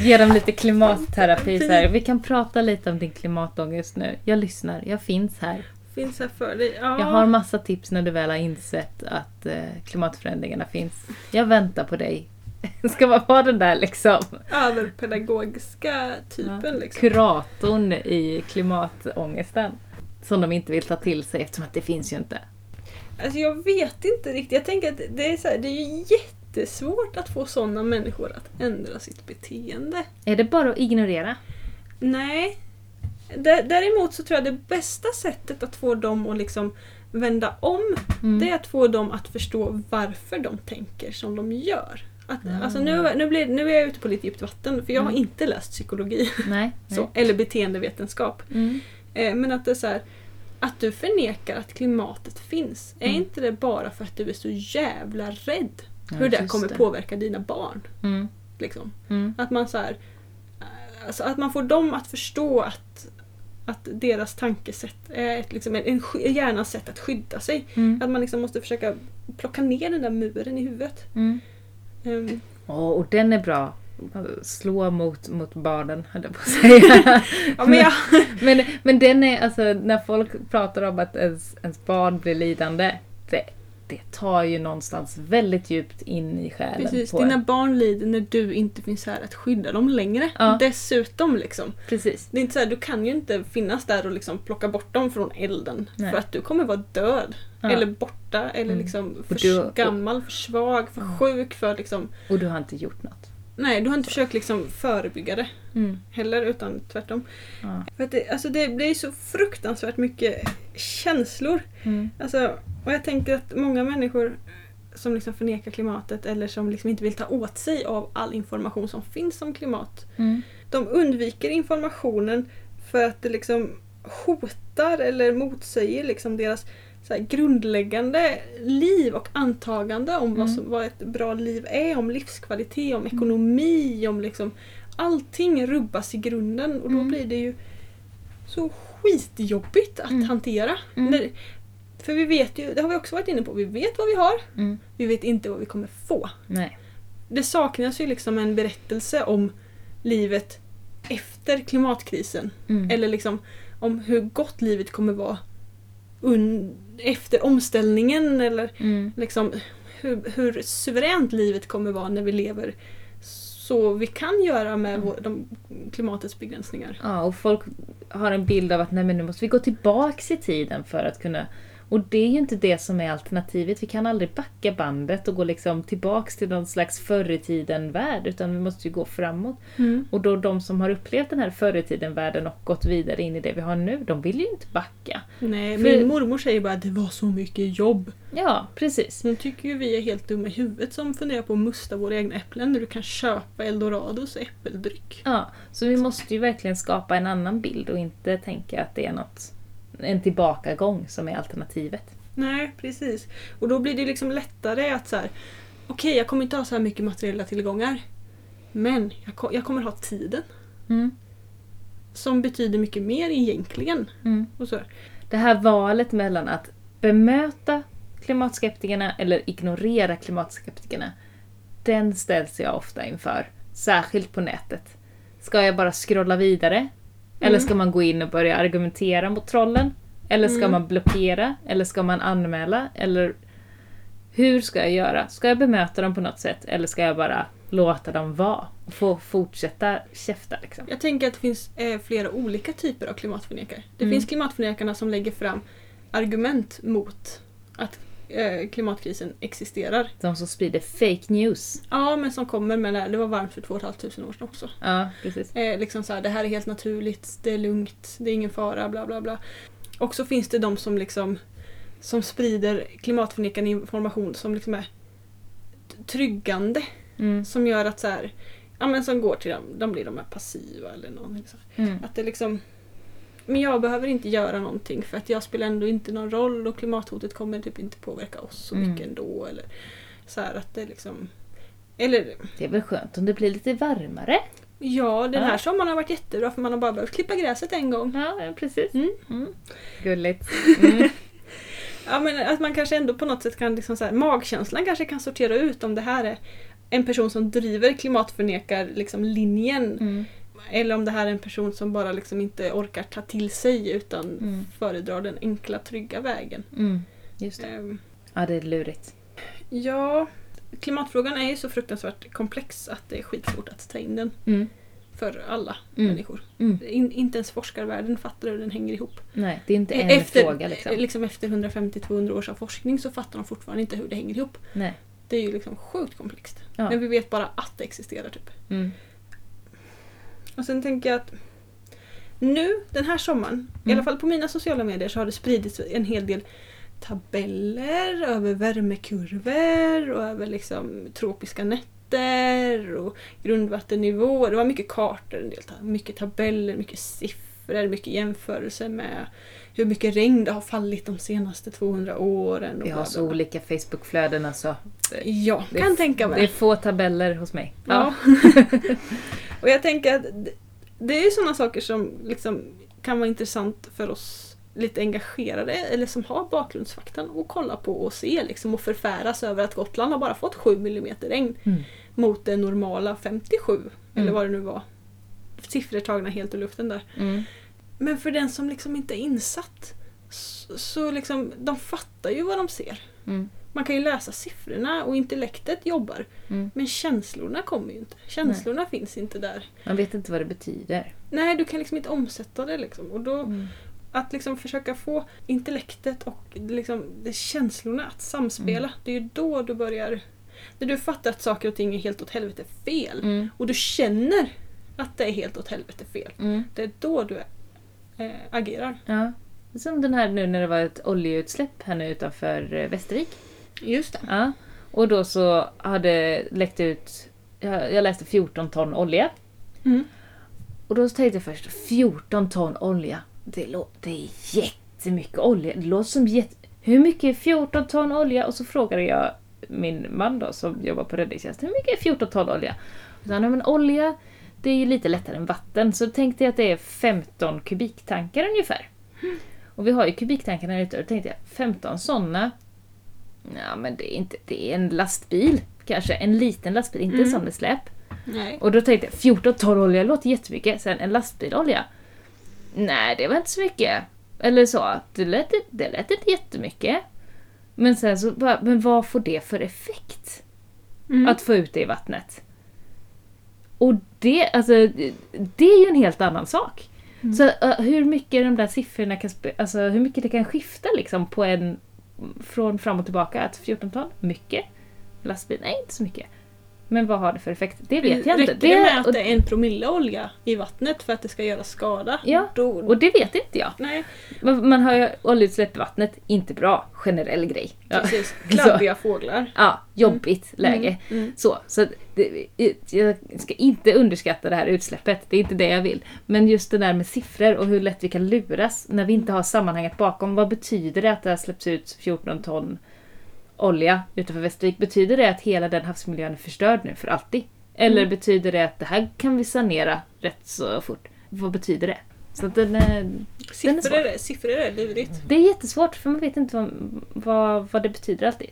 Ge dem lite klimatterapi. Så här. Vi kan prata lite om din klimatångest nu. Jag lyssnar, jag finns här. finns här för dig. Ja. Jag har massa tips när du väl har insett att eh, klimatförändringarna finns. Jag väntar på dig. Ska man vara den där liksom överpedagogiska typen. Ja. Liksom. kuratorn i klimatångesten? Som de inte vill ta till sig eftersom att det finns ju inte. Alltså jag vet inte riktigt. Jag tänker att det är, så här, det är ju jättesvårt att få sådana människor att ändra sitt beteende. Är det bara att ignorera? Nej. Dä- Däremot så tror jag det bästa sättet att få dem att liksom vända om, Mm. det är att få dem att förstå varför de tänker som de gör. Att, Ah. alltså nu, nu, blir, nu är jag ute på lite djupt vatten, för jag har Mm. inte läst psykologi Nej. så, eller beteendevetenskap. Mm. Eh, men att det är så här, att du förnekar att klimatet finns, är Mm. inte det bara för att du är så jävla rädd Ja, hur det kommer det. påverka dina barn? Mm. Liksom. Mm. Att man så här, alltså att man får dem att förstå att, att deras tankesätt är ett, liksom en, en hjärnas sätt att skydda sig. Mm. Att man liksom måste försöka plocka ner den där muren i huvudet. Mm. Åh, och den är bra. Slå mot, mot barnen, höll jag på att säga. Ja, men jag, men, men den är, alltså när folk pratar om att ens, ens barn blir lidande, det, det tar ju någonstans väldigt djupt in i själen precis, på dina en. barn lider när du inte finns här att skydda dem längre. Ja. Dessutom liksom. Precis. Det är inte så här, du kan ju inte finnas där och liksom plocka bort dem från elden. Nej. För att du kommer vara död. Ja. Eller borta, eller Mm. liksom för du- gammal, för svag, för Ja. sjuk, för liksom... Och du har inte gjort något. Nej, du har inte försökt liksom förebygga det Mm. heller, utan tvärtom. Ja. För att det, alltså det blir så fruktansvärt mycket känslor. Mm. Alltså, och jag tänker att många människor som liksom förnekar klimatet eller som liksom inte vill ta åt sig av all information som finns om klimat. Mm. De undviker informationen för att det liksom hotar eller motsäger liksom deras här grundläggande liv och antagande om vad, Mm. som, vad ett bra liv är, om livskvalitet, om ekonomi, om liksom allting rubbas i grunden och då Mm. blir det ju så skitjobbigt att Mm. hantera. Mm. När, för vi vet ju, det har vi också varit inne på, vi vet vad vi har, Mm. vi vet inte vad vi kommer få. Nej. Det saknas ju liksom en berättelse om livet efter klimatkrisen. Mm. Eller liksom om hur gott livet kommer vara efter omställningen eller Mm. liksom hur, hur suveränt livet kommer vara när vi lever så vi kan göra med vår, de, klimatets begränsningar. Ja, och folk har en bild av att nej, men nu måste vi gå tillbaks i tiden för att kunna... Och det är ju inte det som är alternativet. Vi kan aldrig backa bandet och gå liksom tillbaks till någon slags förr i tiden-värld, utan vi måste ju gå framåt. Och då de som har upplevt den här förr i tiden-världen och gått vidare in i det vi har nu, de vill ju inte backa. Nej, För- min mormor säger bara att det var så mycket jobb. Ja, precis. Nu tycker ju vi är helt dumma i huvudet som funderar på att musta våra egna äpplen när du kan köpa Eldorados äppeldryck. Ja, så vi måste ju verkligen skapa en annan bild och inte tänka att det är något, en tillbakagång som är alternativet. Nej, precis. Och då blir det liksom lättare att så här. okej jag kommer inte ha så här mycket materiella tillgångar. Men jag, jag kommer ha tiden. Mm. Som betyder mycket mer egentligen. Mm. Och så. Det här valet mellan att bemöta klimatskeptikerna eller ignorera klimatskeptikerna, den ställs jag ofta inför. Särskilt på nätet. Ska jag bara scrolla vidare? Eller ska man gå in och börja argumentera mot trollen? Eller ska Mm. man blockera? Eller ska man anmäla? Eller hur ska jag göra? Ska jag bemöta dem på något sätt? Eller ska jag bara låta dem vara? Och få fortsätta käfta liksom? Jag tänker att det finns eh, flera olika typer av klimatförnekare. Det Mm. finns klimatförnekarna som lägger fram argument mot att klimatkrisen existerar. De som sprider fake news. Ja, men som kommer med det här, det var varmt för 2 500 år sedan också. Ja, precis. Eh, liksom så här, det här är helt naturligt, det är lugnt, det är ingen fara, bla bla bla. Och så finns det de som liksom som sprider klimatförnekande information som liksom är tryggande. Mm. Som gör att så här, ja men som går till dem, de blir de här passiva eller någonting så. Mm. Att det liksom men jag behöver inte göra någonting för att jag spelar ändå inte någon roll och klimathotet kommer typ inte påverka oss så Mm. mycket ändå. Eller så att det liksom... Eller Det är väl skönt om det blir lite varmare? ja, den Ja. här sommaren har varit jättebra för man har bara behövt klippa gräset en gång. Ja, ja, precis. Mm. Mm. Gulligt. Mm. Ja men att man kanske ändå på något sätt kan liksom så här, magkänslan kanske kan sortera ut om det här är en person som driver klimatförnekar liksom linjen Mm. Eller om det här är en person som bara liksom inte orkar ta till sig utan Mm. föredrar den enkla trygga vägen. Mm. Just det. Ehm, Ja, det är lurigt. Ja, klimatfrågan är ju så fruktansvärt komplex att det är skitsvårt att ta in den Mm. för alla Mm. människor. Mm. In, inte ens forskarvärlden fattar hur den hänger ihop. Nej, det är inte en efter, fråga liksom. liksom efter 150-200 års av forskning så fattar de fortfarande inte hur det hänger ihop. Nej. Det är ju liksom sjukt komplext. Ja. Men vi vet bara att det existerar typ. Mm. Och sen tänker jag att nu den här sommaren, i Mm. alla fall på mina sociala medier så har det spridits en hel del tabeller över värmekurvor och över liksom tropiska nätter och grundvattennivåer. Det var mycket kartor, en del, mycket tabeller, mycket siffror, mycket jämförelser med hur mycket regn det har fallit de senaste 200 åren. Vi har så olika Facebookflöden alltså. Ja, Det kan tänka mig. Det är få tabeller hos mig. Ja. och jag tänker att det- är ju sådana saker som liksom kan vara intressant för oss lite engagerade eller som har bakgrundsfaktan att kolla på och se liksom och förfäras över att Gotland har bara fått 7 mm regn. Mm. mot det normala 57. Eller Mm. vad det nu var. Siffror tagna helt ur luften där. Mm. Men för den som liksom inte är insatt så, så liksom, de fattar ju vad de ser. Mm. Man kan ju läsa siffrorna och intellektet jobbar. Mm. Men känslorna kommer ju inte. Känslorna finns inte där. Man vet inte vad det betyder. Nej, du kan liksom inte omsätta det liksom. Och då, Mm. att liksom försöka få intellektet och liksom känslorna att samspela. Det är ju då du börjar... När du fattar att saker och ting är helt åt helvete fel. Mm. Och du känner att det är helt åt helvete fel. Mm. Det är då du eh, agerar. Ja. Som den här nu när det var ett oljeutsläpp här nu utanför eh, Västervik. Just det. Ja. Och då så hade läckt ut, jag, jag läste 14 ton olja. Mm. Och då tänkte jag först, 14 ton olja. Det, lå- det är jättemycket olja. Det låter som jätte... Hur mycket är 14 ton olja? Och så frågade jag min man då som jobbar på räddningstjänsten, hur mycket är 14 ton olja? Och så han, "Ja, men olja det är ju lite lättare än vatten. Så tänkte jag att det är 15 kubiktankar ungefär. Och vi har ju kubiktankarna här ute och då tänkte jag 15 sådana. Ja men det är inte, det är en lastbil kanske. En liten lastbil, inte en Mm. sån med släp. Nej. Och då tänkte jag 14 ton olja låter jättemycket. Sen en lastbil olja. Nej, det var inte så mycket. Eller så. Det lät, det lät inte jättemycket. Men sen så bara, men vad får det för effekt? Mm. Att få ut det i vattnet. Och det, alltså, det är ju en helt annan sak. Så uh, hur mycket de där siffrorna kan, alltså hur mycket det kan skifta liksom på en, från fram och tillbaka. Att 14 ton, mycket. Lastbil, nej inte så mycket. Men vad har det för effekt? Det vet jag inte. Räcker det med att det är en promille olja i vattnet för att det ska göra skada? Ja, Då, och det vet inte jag. nej, Man har ju oljeutsläpp i vattnet, inte bra. Generell grej. Ja. precis. Kladdiga fåglar. Ja, jobbigt läge. Mm, mm. Så, så det, jag ska inte underskatta det här utsläppet, det är inte det jag vill. Men just det där med siffror och hur lätt vi kan luras när vi inte har sammanhanget bakom. Vad betyder det att det har släppts ut 14 ton olja utanför Västervik? Betyder det att hela den havsmiljön är förstörd nu för alltid? Eller Mm. betyder det att det här kan vi sanera rätt så fort? Vad betyder det? Så att den är, Den är Siffror svår. är, siffror är lurigt. det är jättesvårt för man vet inte vad, vad, vad det betyder alltid.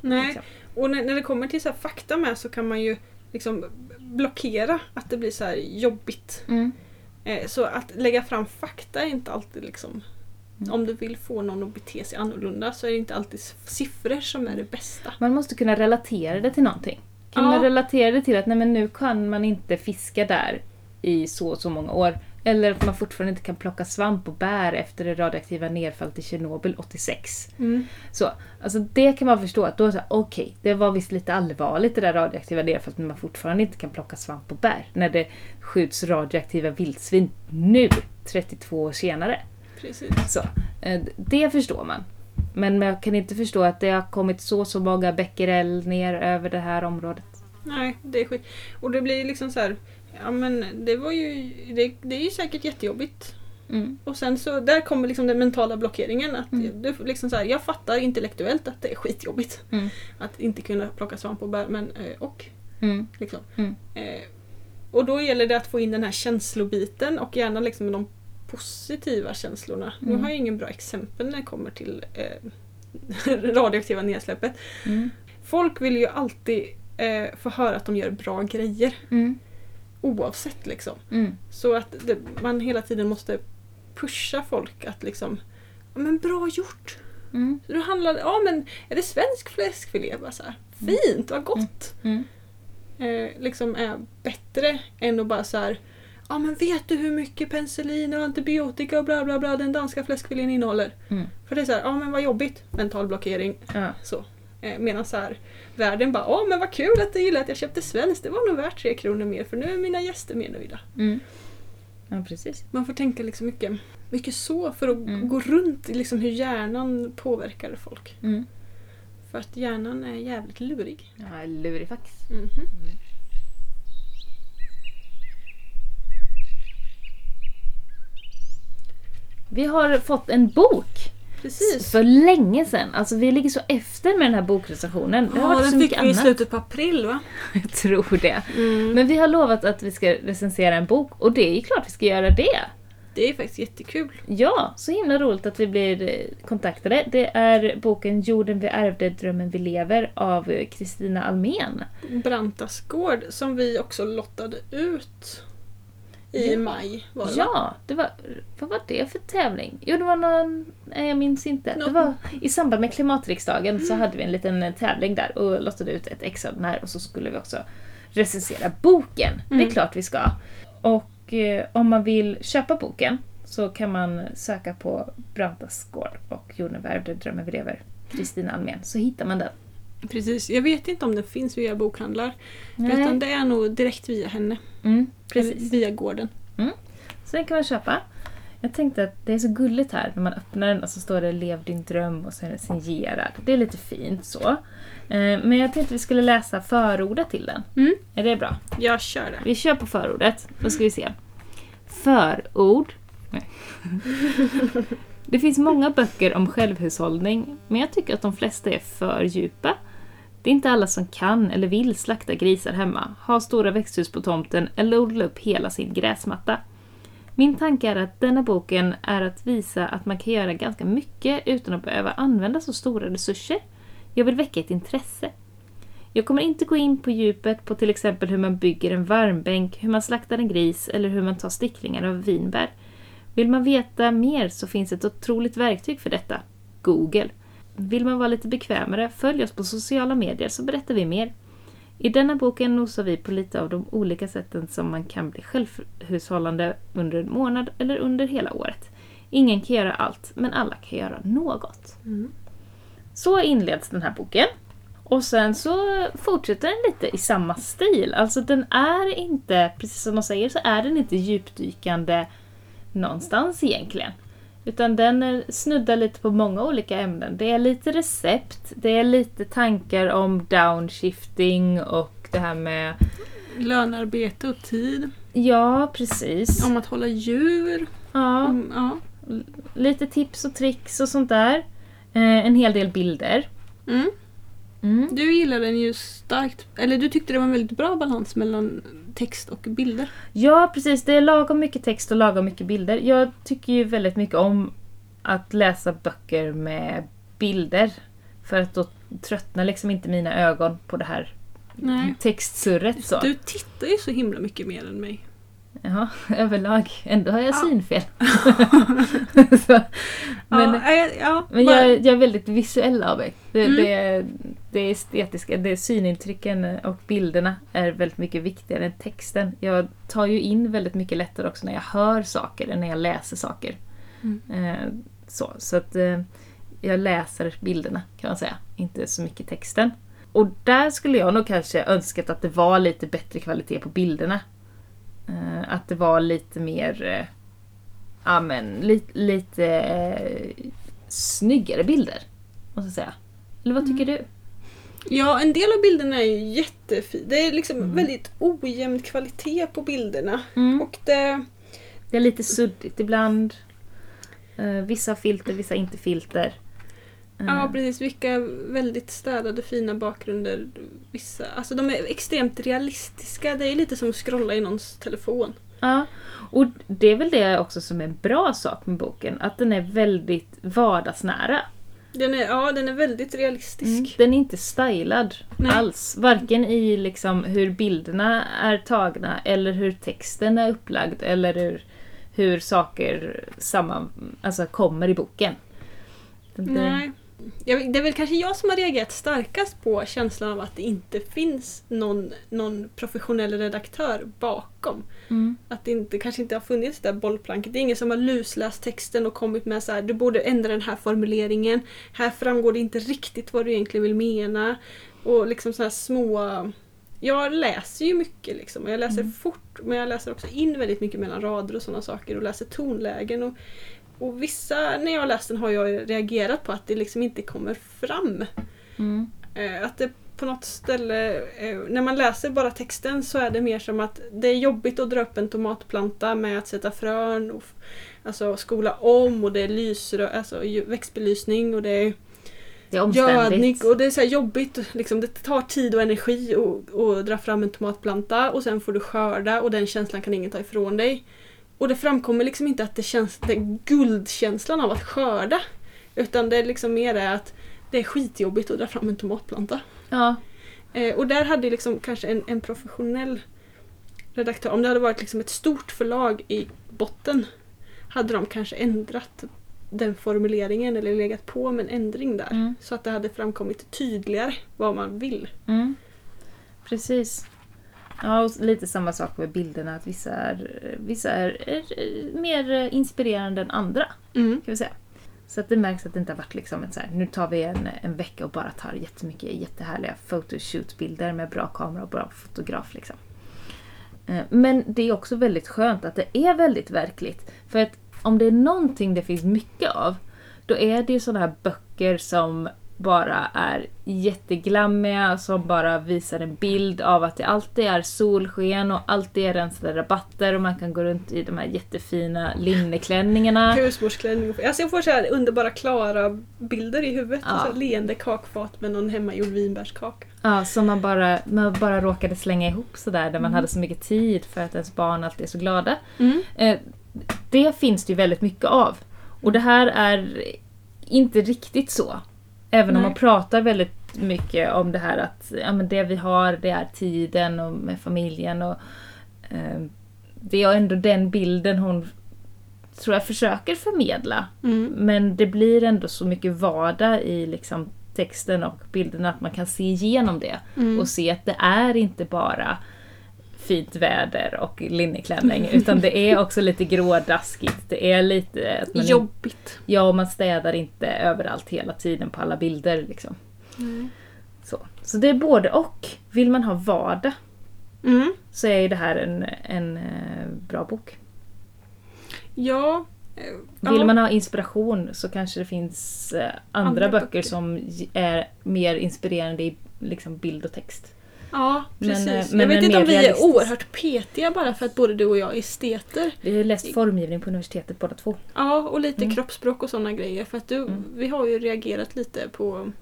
Nej, Liksom. och när, när det kommer till så fakta med så kan man ju liksom blockera att det blir så här jobbigt. Mm. Eh, så att lägga fram fakta är inte alltid liksom Mm. Om du vill få någon att bete sig annorlunda så är det inte alltid siffror som är det bästa. Man måste kunna relatera det till någonting. Kan Ja. man relatera det till att nej, men nu kan man inte fiska där i så och så många år. Eller att man fortfarande inte kan plocka svamp och bär efter det radioaktiva nedfallet i Tjernobyl 86. Mm. Så, alltså det kan man förstå att då okej, det var visst lite allvarligt det där radioaktiva nedfallet men man fortfarande inte kan plocka svamp och bär. När det skjuts radioaktiva vildsvin nu, 32 år senare. Precis. Så, eh, det förstår man. Men man kan inte förstå att det har kommit så så många becquerel ner över det här området. Nej, det är skit. Och det blir liksom så här. Ja men det var ju, det, det är ju säkert jättejobbigt. Mm. Och sen så, där kommer liksom den mentala blockeringen. Att Mm. du, liksom så här, jag fattar intellektuellt att det är skitjobbigt. Mm. Att inte kunna plocka svamp och bär, men eh, och. Mm. Liksom. Mm. Eh, och då gäller det att få in den här känslobiten och gärna liksom de positiva känslorna. Nu Mm. har jag ingen bra exempel när det kommer till eh, radioaktiva nedsläppet. Mm. Folk vill ju alltid eh, få höra att de gör bra grejer. Mm. Oavsett liksom. Mm. Så att det, man hela tiden måste pusha folk att liksom Ja men bra gjort! Mm. Så då handlar det, ja men är det svensk fläskfilé? Bara så här, Fint, vad gott! Mm. Eh, liksom är bättre än att bara så här Ja men vet du hur mycket penicillin och antibiotika och bla bla bla den danska fläskfilén innehåller? Mm. För det är så här, ja men vad jobbigt, mental blockering. Ja. Så. Eh, Medan så här, världen bara, ja men vad kul att du gillar att jag köpte svenskt, det var nog värt tre kronor mer för nu är mina gäster mer nöjda. Mm. ja, precis. Man får tänka liksom mycket, mycket så för att Mm. gå runt i liksom hur hjärnan påverkar folk. Mm. För att hjärnan är jävligt lurig. Ja, lurifax. Mhm. Vi har fått en bok Precis. för länge sedan. Alltså vi ligger så efter med den här bokrecensionen. Det har Ja, varit den fick vi i annat. slutet på april va? Jag tror det. Mm. Men vi har lovat att vi ska recensera en bok och det är ju klart vi ska göra det. Det är faktiskt jättekul. Ja, så himla roligt att vi blir eh, kontaktade. Det är boken Jorden vi ärvde, drömmen vi lever av Kristina Almen. Brantas gård som vi också lottade ut i Ja. maj. Var det, va? Ja, det var, vad var det för tävling? Jo, det var någon... Nej, jag minns inte. Det var i samband med klimatriksdagen så hade vi en liten eh, tävling där och lottade ut ett ex av den här och så skulle vi också recensera boken. Det är Mm. klart vi ska. Och eh, om man vill köpa boken så kan man söka på Brantas gård och Jorden vi ärvde, drömmen vi lever, Kristina Almen, så hittar man den. Precis. Jag vet inte om den finns via bokhandlar. Nej. Utan det är nog direkt via henne. Mm, precis. via gården. Så den kan man köpa. Jag tänkte att det är så gulligt här när man öppnar den och så står det Lev din dröm och så är den signerad. Det är lite fint så. Eh, Men jag tänkte vi skulle läsa förordet till den. Mm. Är det bra? Jag kör det. Vi kör på förordet. Då ska vi se. Förord. Nej. Det finns många böcker om självhushållning, men jag tycker att de flesta är för djupa. Det är inte alla som kan eller vill slakta grisar hemma, ha stora växthus på tomten eller odla upp hela sin gräsmatta. Min tanke är att denna boken är att visa att man kan göra ganska mycket utan att behöva använda så stora resurser. Jag vill väcka ett intresse. Jag kommer inte gå in på djupet på till exempel hur man bygger en varmbänk, hur man slaktar en gris eller hur man tar sticklingar av vinbär. Vill man veta mer så finns ett otroligt verktyg för detta. Google. Vill man vara lite bekvämare, följ oss på sociala medier så berättar vi mer. I denna boken nosar vi på lite av de olika sätten som man kan bli självhushållande under en månad eller under hela året. Ingen kan göra allt, men alla kan göra något. Mm. Så inleds den här boken. Och sen så fortsätter den lite i samma stil. Alltså den är inte, precis som de säger, så är den inte djupdykande någonstans egentligen. Utan den snuddar lite på många olika ämnen. Det är lite recept, det är lite tankar om downshifting och det här med... Lönarbete och tid. Ja, precis. Om att hålla djur. Ja, Om, ja. lite tips och tricks och sånt där. Eh, en hel del bilder. Mm. Mm. Du gillar den ju starkt. Eller du tyckte det var en väldigt bra balans mellan text och bilder. Ja, precis. Det är lagom mycket text och lagom mycket bilder. Jag tycker ju väldigt mycket om att läsa böcker med bilder. För att då tröttnar liksom inte mina ögon på det här Nej. textsurret. Så. Du tittar ju så himla mycket mer än mig. Ja, överlag. Ändå har jag Ja. synfel. så, men ja, ja, men jag, jag är väldigt visuell av mig. Det, Mm. det, det estetiska, det synintrycken och bilderna är väldigt mycket viktigare än texten. Jag tar ju in väldigt mycket lättare också när jag hör saker än när jag läser saker. Mm. Eh, så så att, eh, jag läser bilderna kan man säga, inte så mycket texten. Och där skulle jag nog kanske önskat att det var lite bättre kvalitet på bilderna. Eh, att det var lite mer, ja men lite, lite snyggare bilder. Måste jag säga. Eller vad tycker du? Ja, en del av bilderna är ju jättefina. Det är liksom Mm. väldigt ojämn kvalitet på bilderna. Mm. Och det... Det är lite suddigt ibland. Eh, vissa filter, vissa inte filter. Eh, Ja, precis. Vilka väldigt städade fina bakgrunder. Vissa, alltså de är extremt realistiska. Det är lite som att scrolla i någons telefon. Ja, och det är väl det också som är en bra sak med boken, att den är väldigt vardagsnära. Den är, ja, den är väldigt realistisk. Den är inte stylad Nej. alls, varken i liksom hur bilderna är tagna eller hur texten är upplagd eller hur, hur saker samman, alltså kommer i boken. Det- Nej. Jag, det är väl kanske jag som har reagerat starkast på känslan av att det inte finns någon, någon professionell redaktör bakom. Mm. Att det inte, kanske inte har funnits det där bollplanket. Det är ingen som har lusläst texten och kommit med så här, du borde ändra den här formuleringen. Här framgår det inte riktigt vad du egentligen vill mena. Och liksom så små... Jag läser ju mycket liksom. och Jag läser fort men jag läser också in väldigt mycket mellan rader och sådana saker och läser tonlägen. Och, och vissa, när jag läst den har jag reagerat på att det liksom inte kommer fram. Mm. Eh, att det på något ställe, eh, när man läser bara texten så är det mer som att det är jobbigt att dra upp en tomatplanta med att sätta frön och alltså skola om och det är lysrö, alltså växtbelysning och det är Det är omständigt. gödning och det är så jobbigt. Liksom, det tar tid och energi att dra fram en tomatplanta och sen får du skörda och den känslan kan ingen ta ifrån dig. Och det framkommer liksom inte att det känns den guldkänslan av att skörda. Utan det är liksom mer är att det är skitjobbigt att dra fram en tomatplanta. Ja. Eh, och där hade liksom kanske en, en professionell redaktör, om det hade varit liksom ett stort förlag i botten, hade de kanske ändrat den formuleringen eller legat på med en ändring där. Mm. Så att det hade framkommit tydligare vad man vill. Mm. Precis. Ja, och lite samma sak med bilderna. Att vissa är, vissa är, är mer inspirerande än andra. Kan vi säga. Så att det märks att det inte har varit liksom ett så här, nu tar vi en, en vecka och bara tar jättemycket jättehärliga photoshoot-bilder med bra kamera och bra fotograf. Liksom. Eh, Men det är också väldigt skönt att det är väldigt verkligt. För att om det är någonting det finns mycket av, då är det ju sådana här böcker som bara är jätteglammiga, som bara visar en bild av att det alltid är solsken och alltid är rensade rabatter och man kan gå runt i de här jättefina linneklänningarna. Husmorsklänning. och- Alltså jag får så här underbara klara bilder i huvudet. Ja. Så här leende kakfat med någon hemmagjord vinbärskaka. Ja, som man bara, man bara råkade slänga ihop sådär, där man hade så mycket tid för att ens barn alltid är så glada. Eh, det finns det ju väldigt mycket av. Och det här är inte riktigt så. Även om Nej. man pratar väldigt mycket om det här att ja, men det vi har det är tiden och med familjen. Och, eh, det är ändå den bilden hon tror jag försöker förmedla. Men det blir ändå så mycket vardag i liksom texten och bilderna att man kan se igenom det. Och se att det är inte bara fint väder och linneklänning utan det är också lite grådaskigt. Det är lite... Att man Jobbigt. Ja, och man städar inte överallt hela tiden på alla bilder. Liksom. Så. så det är både och. Vill man ha vardag Mm. så är det här en, en eh, bra bok. Ja. eh, Vill man ha inspiration så kanske det finns eh, andra, Andra böcker, böcker. som är mer inspirerande i liksom, bild och text. Ja, Men, precis. eh, jag men vet en inte om vi är oerhört petiga bara för att både du och jag är esteter. Vi har läst formgivning på universitetet båda två. Ja, och lite Mm. kroppsspråk och sådana grejer. För att du, Mm. vi har ju reagerat lite på,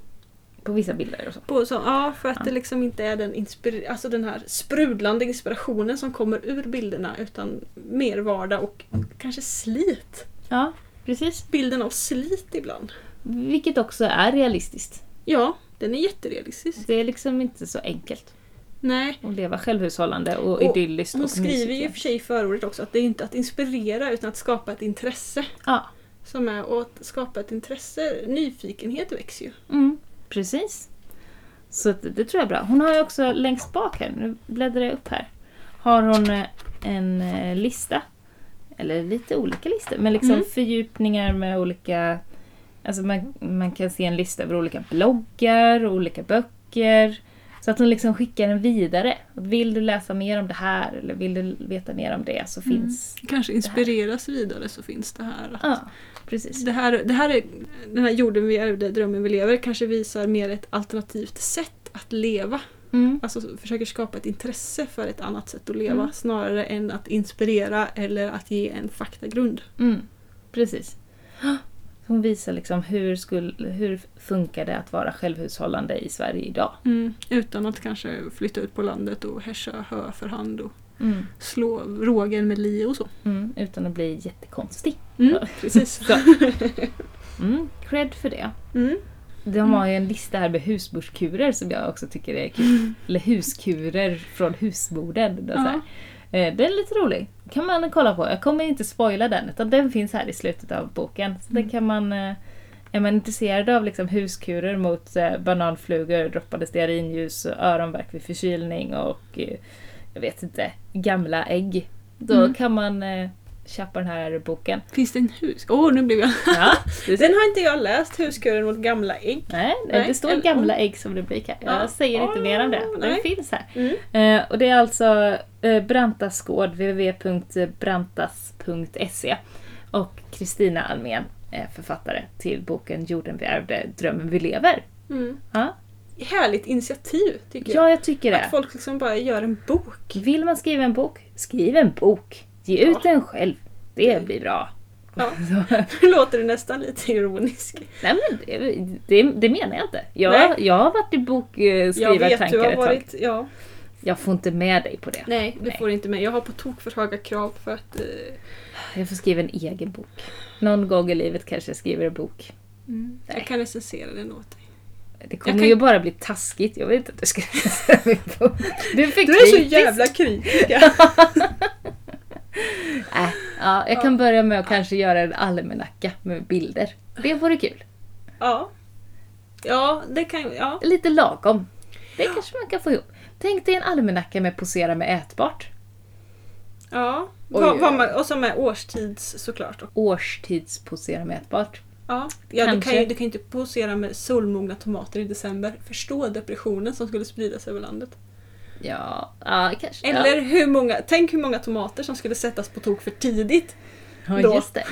På vissa bilder och så. på så, ja, för att Ja. det liksom inte är den, inspir- alltså den här sprudlande inspirationen som kommer ur bilderna utan mer vardag och kanske slit. Ja, precis. Bilden av slit ibland. Vilket också är realistiskt. Ja, den är jätterealistisk. Det är liksom inte så enkelt Nej. att leva självhushållande och, Och idylliskt Hon och skriver ju och för sig i förordet också att det är inte att inspirera utan att skapa ett intresse. Ja, Som är, och att skapa ett intresse, nyfikenhet växer ju. mm, precis. Så det tror jag är bra. Hon har ju också längst bak här, nu bläddrar jag upp här, har hon eh, en eh, lista. Eller lite olika listor, men liksom Mm. fördjupningar med olika... Alltså man, man kan se en lista över olika bloggar, olika böcker. Så att hon liksom skickar den vidare. Vill du läsa mer om det här eller vill du veta mer om det så finns... Kanske inspireras vidare så finns det här. Ja, precis. Det här, det här är, den här jorden vi ärvde, drömmen vi lever, kanske visar mer ett alternativt sätt att leva. Mm. Alltså försöker skapa ett intresse för ett annat sätt att leva Mm. snarare än att inspirera eller att ge en faktagrund. Mm, precis. Hon visar liksom hur, skulle, hur funkar det att vara självhushållande i Sverige idag. Utan att kanske flytta ut på landet och hässja hö för hand och Mm, slå rågen med li och så. mm, utan att bli jättekonstig. Mm, precis. Mm, cred för det. Mm. De har ju en lista här med husbordskurer som jag också tycker är kul. Eller huskurer från husborden. Så här. Eh, Den är lite rolig. kan man kolla på. Jag kommer inte spoila den utan den finns här i slutet av boken. Så den kan man... eh, Är man intresserad av liksom huskurer mot eh, bananflugor, droppade stearinljus, och öronvärk vid förkylning och jag vet inte, gamla ägg. Då Mm. kan man köpa den här boken. Finns det en hus? Åh, nu blev jag... Ja. Den har inte jag läst, Huskuren mot gamla ägg. Nej, Nej, det står eller- gamla ägg som rubrik här. Jag Ja. säger inte mer om det. Den Nej. finns här. Mm. Eh, och det är alltså eh, Brantas gård, www.brantas.se. Och Kristina Almén är författare till boken Jorden vi ärvde, drömmen vi lever. Mm. Ja, Härligt initiativ tycker jag. ja jag tycker Att det. folk liksom bara gör en bok. Vill man skriva en bok, skriv en bok. Ge ut den själv. Det blir bra. Ja. Nu låter det nästan lite ironisk. nej men det, det, det menar jag inte. Jag, Nej. jag har varit i vet, du bokskrivartankar har ett tag. varit... Ja. Jag får inte med dig på det. Nej, det Nej. får inte med. Jag har på tok för höga krav för att... Eh, Jag får skriva en egen bok. Någon gång i livet kanske jag skriver en bok. jag kan recensera den åt dig. Det kommer kan- ju bara bli taskigt. Jag vill inte att du ska läsa min bok. Du är för Du är så jävla kritisk! Äh, ja, jag kan börja med att kanske göra en almanacka med bilder. Det vore kul. ja. Ja, det kan ja. Lite lagom. Det kanske man kan få ihop. Tänk dig en almanacka med posera med ätbart. ja. Vad- vad man- Och som är årstids såklart. Årstidsposera med ätbart. Ja, ja du, kan ju, du kan ju inte posera med solmogna tomater i december. Förstå depressionen som skulle spridas över landet. Ja, ja kanske. Eller hur många, tänk hur många tomater som skulle sättas på tok för tidigt. ja, då. just det.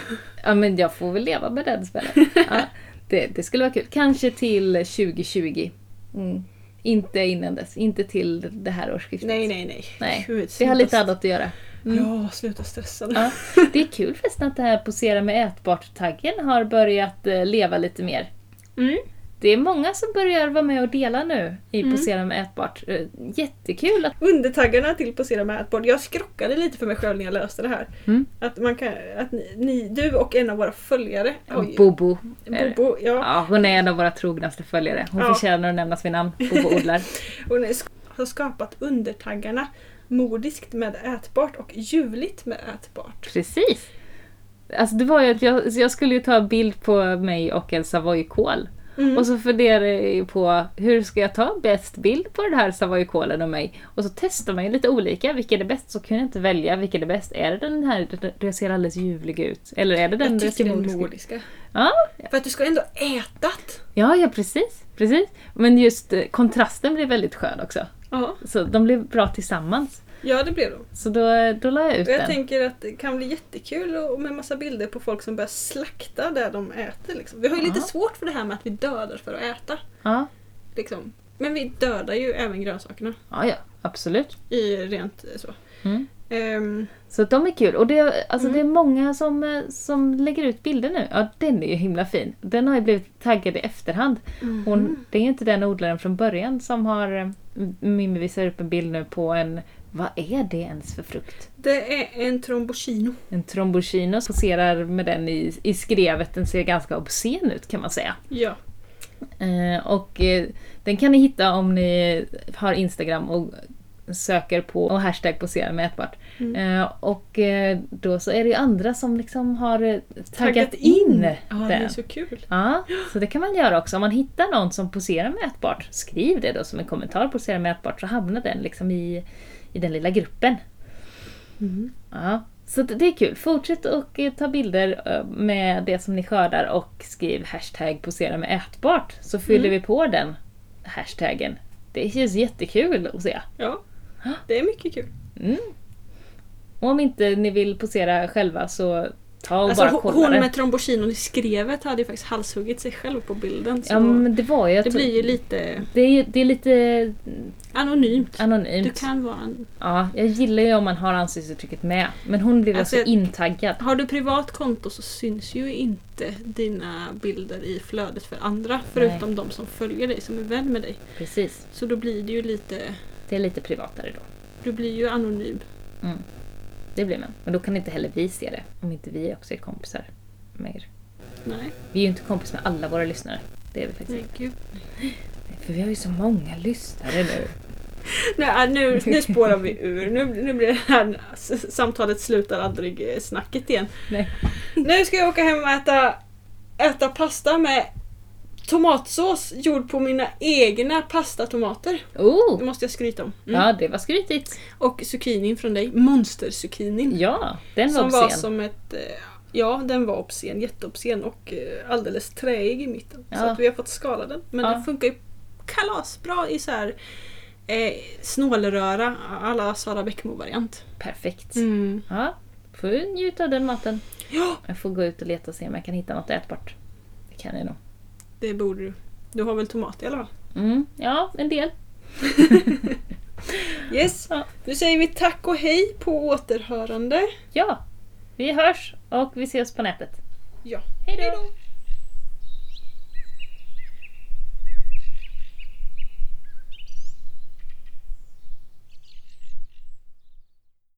Ja, men jag får väl leva med den spelen. Ja, det, det skulle vara kul. Kanske till 2020. Mm. Inte innan dess. Inte till det här årsskiftet. Nej, nej, nej. Nej, Gud, Vi har lite annat att göra. Ja, sluta stressa nu. Ja. Det är kul förresten att det här posera med ätbart-taggen har börjat eh, leva lite mer. Mm. Det är många som börjar vara med och dela nu i posera med ätbart. Eh, Jättekul att... Undertaggarna till Posera med ätbord. Jag skrockade lite för mig själv när jag läste det här. Mm. Att, man kan, att ni, du och en av våra följare, oj, Bobo. Bobo, ja, Ja, hon är en av våra trognaste följare. Hon Ja. förtjänar att nämnas vid namn. Bobo Odlar. hon är har skapat undertaggarna Modiskt med ätbart och ljuvligt med ätbart. Precis. Alltså det var ju att jag, jag skulle ju ta en bild på mig och en savoykål. Mm. Och så funderade jag ju på hur ska jag ta bäst bild på den här savoykålen och mig? Och så testar man ju lite olika, vilken är bäst? Så kunde jag inte välja vilken är bäst. Är det den här jag ser alldeles ljuvlig ut? Eller är det den Jag tycker ut? nordiska. Ja, För att du ska ändå ätat. ja, ja precis, precis. Men just eh, kontrasten blir väldigt skön också. Ja, Så de blir bra tillsammans. Ja det blev de. Så då, då la jag ut Och jag den. tänker att det kan bli jättekul och med massa bilder på folk som börjar slakta där de äter. Liksom. Vi har ju lite svårt för det här med att vi dödar för att äta. Ja, Liksom. Men vi dödar ju även grönsakerna. ja, ja absolut. I rent eh, så. Mm. Ehm, Så de är kul. Och det, alltså Mm. det är många som, eh, som lägger ut bilder nu. Ja, den är ju himla fin. Den har ju blivit taggad i efterhand. Mm. Hon, det är inte den odlaren från början som har... eh, Mimmi visar upp en bild nu på en... Vad är det ens för frukt? det är en trombocino. En trombocino. Poserar med den i, i skrevet. Den ser ganska obscen ut kan man säga. Ja. Eh, och eh, den kan ni hitta om ni har Instagram och söker på och hashtag posera med ätbart. Mm. Eh, och eh, då så är det ju andra som liksom har eh, taggat, Taggat in, Ja, det är den. så kul. Ja, så det kan man göra också. Om man hittar någon som poserar med ätbart, skriv det då som en kommentar, posera med ätbart, så hamnar den liksom i, i den lilla gruppen. Mm. Ja, så det är kul. Fortsätt och eh, ta bilder eh, med det som ni skördar och skriv hashtag posera med ätbart så fyller Mm. vi på den hashtaggen. Det känns jättekul att se. Ja. Det är mycket kul. Mm. Och om inte ni vill posera själva så ta och Alltså, bara ho- kolla hon det. med trombocinon i skrevet hade ju faktiskt halshuggit sig själv på bilden. Så Ja men det var ju det blir ju lite det, är, det är lite anonymt. anonymt. Du kan vara en... Ja, jag gillar ju om man har ansiktsuttrycket med. Men hon blev Alltså, alltså intaggad. Har du privat konto så syns ju inte dina bilder i flödet för andra. Förutom de som följer dig, som är vän med dig. Precis. Så då blir det ju lite... Det är lite privatare då. Du blir ju anonym. Mm. Det blir man. Men då kan inte heller vi se det. Om inte vi också är kompisar med er. Nej, Vi är ju inte kompis med alla våra lyssnare. Det är vi faktiskt nej gud. För vi har ju så många lyssnare nu. Nej, nu, nu spårar vi ur. Nu, nu blir det här samtalet slutar aldrig eh, snacket igen. Nej. Nu ska jag åka hem och äta, äta pasta med tomatsås gjord på mina egna pastatomater. Det Oh! måste jag skryta om. Mm. Ja, det var skrytigt. Och zucchinin från dig, monsterzucchinin. Ja, den var som var obscen. som ett... eh, Ja, den var obscen, jätteobscen och eh, alldeles träig i mitten. Så Ja. att vi har fått skala den. Men Ja. den funkar ju kalasbra i så här eh, snålröra alla Sara Bäckmo-variant. Perfekt. Mm. Ja, får njuta av den maten. Ja, Jag får gå ut och leta och se om jag kan hitta något ätbart. Det kan jag nog. Det borde du. Du har väl tomat i alla fall? Mm, ja, en del. Yes, Ja. nu säger vi tack och hej på återhörande. Ja, vi hörs och vi ses på nätet. Ja, Hej då!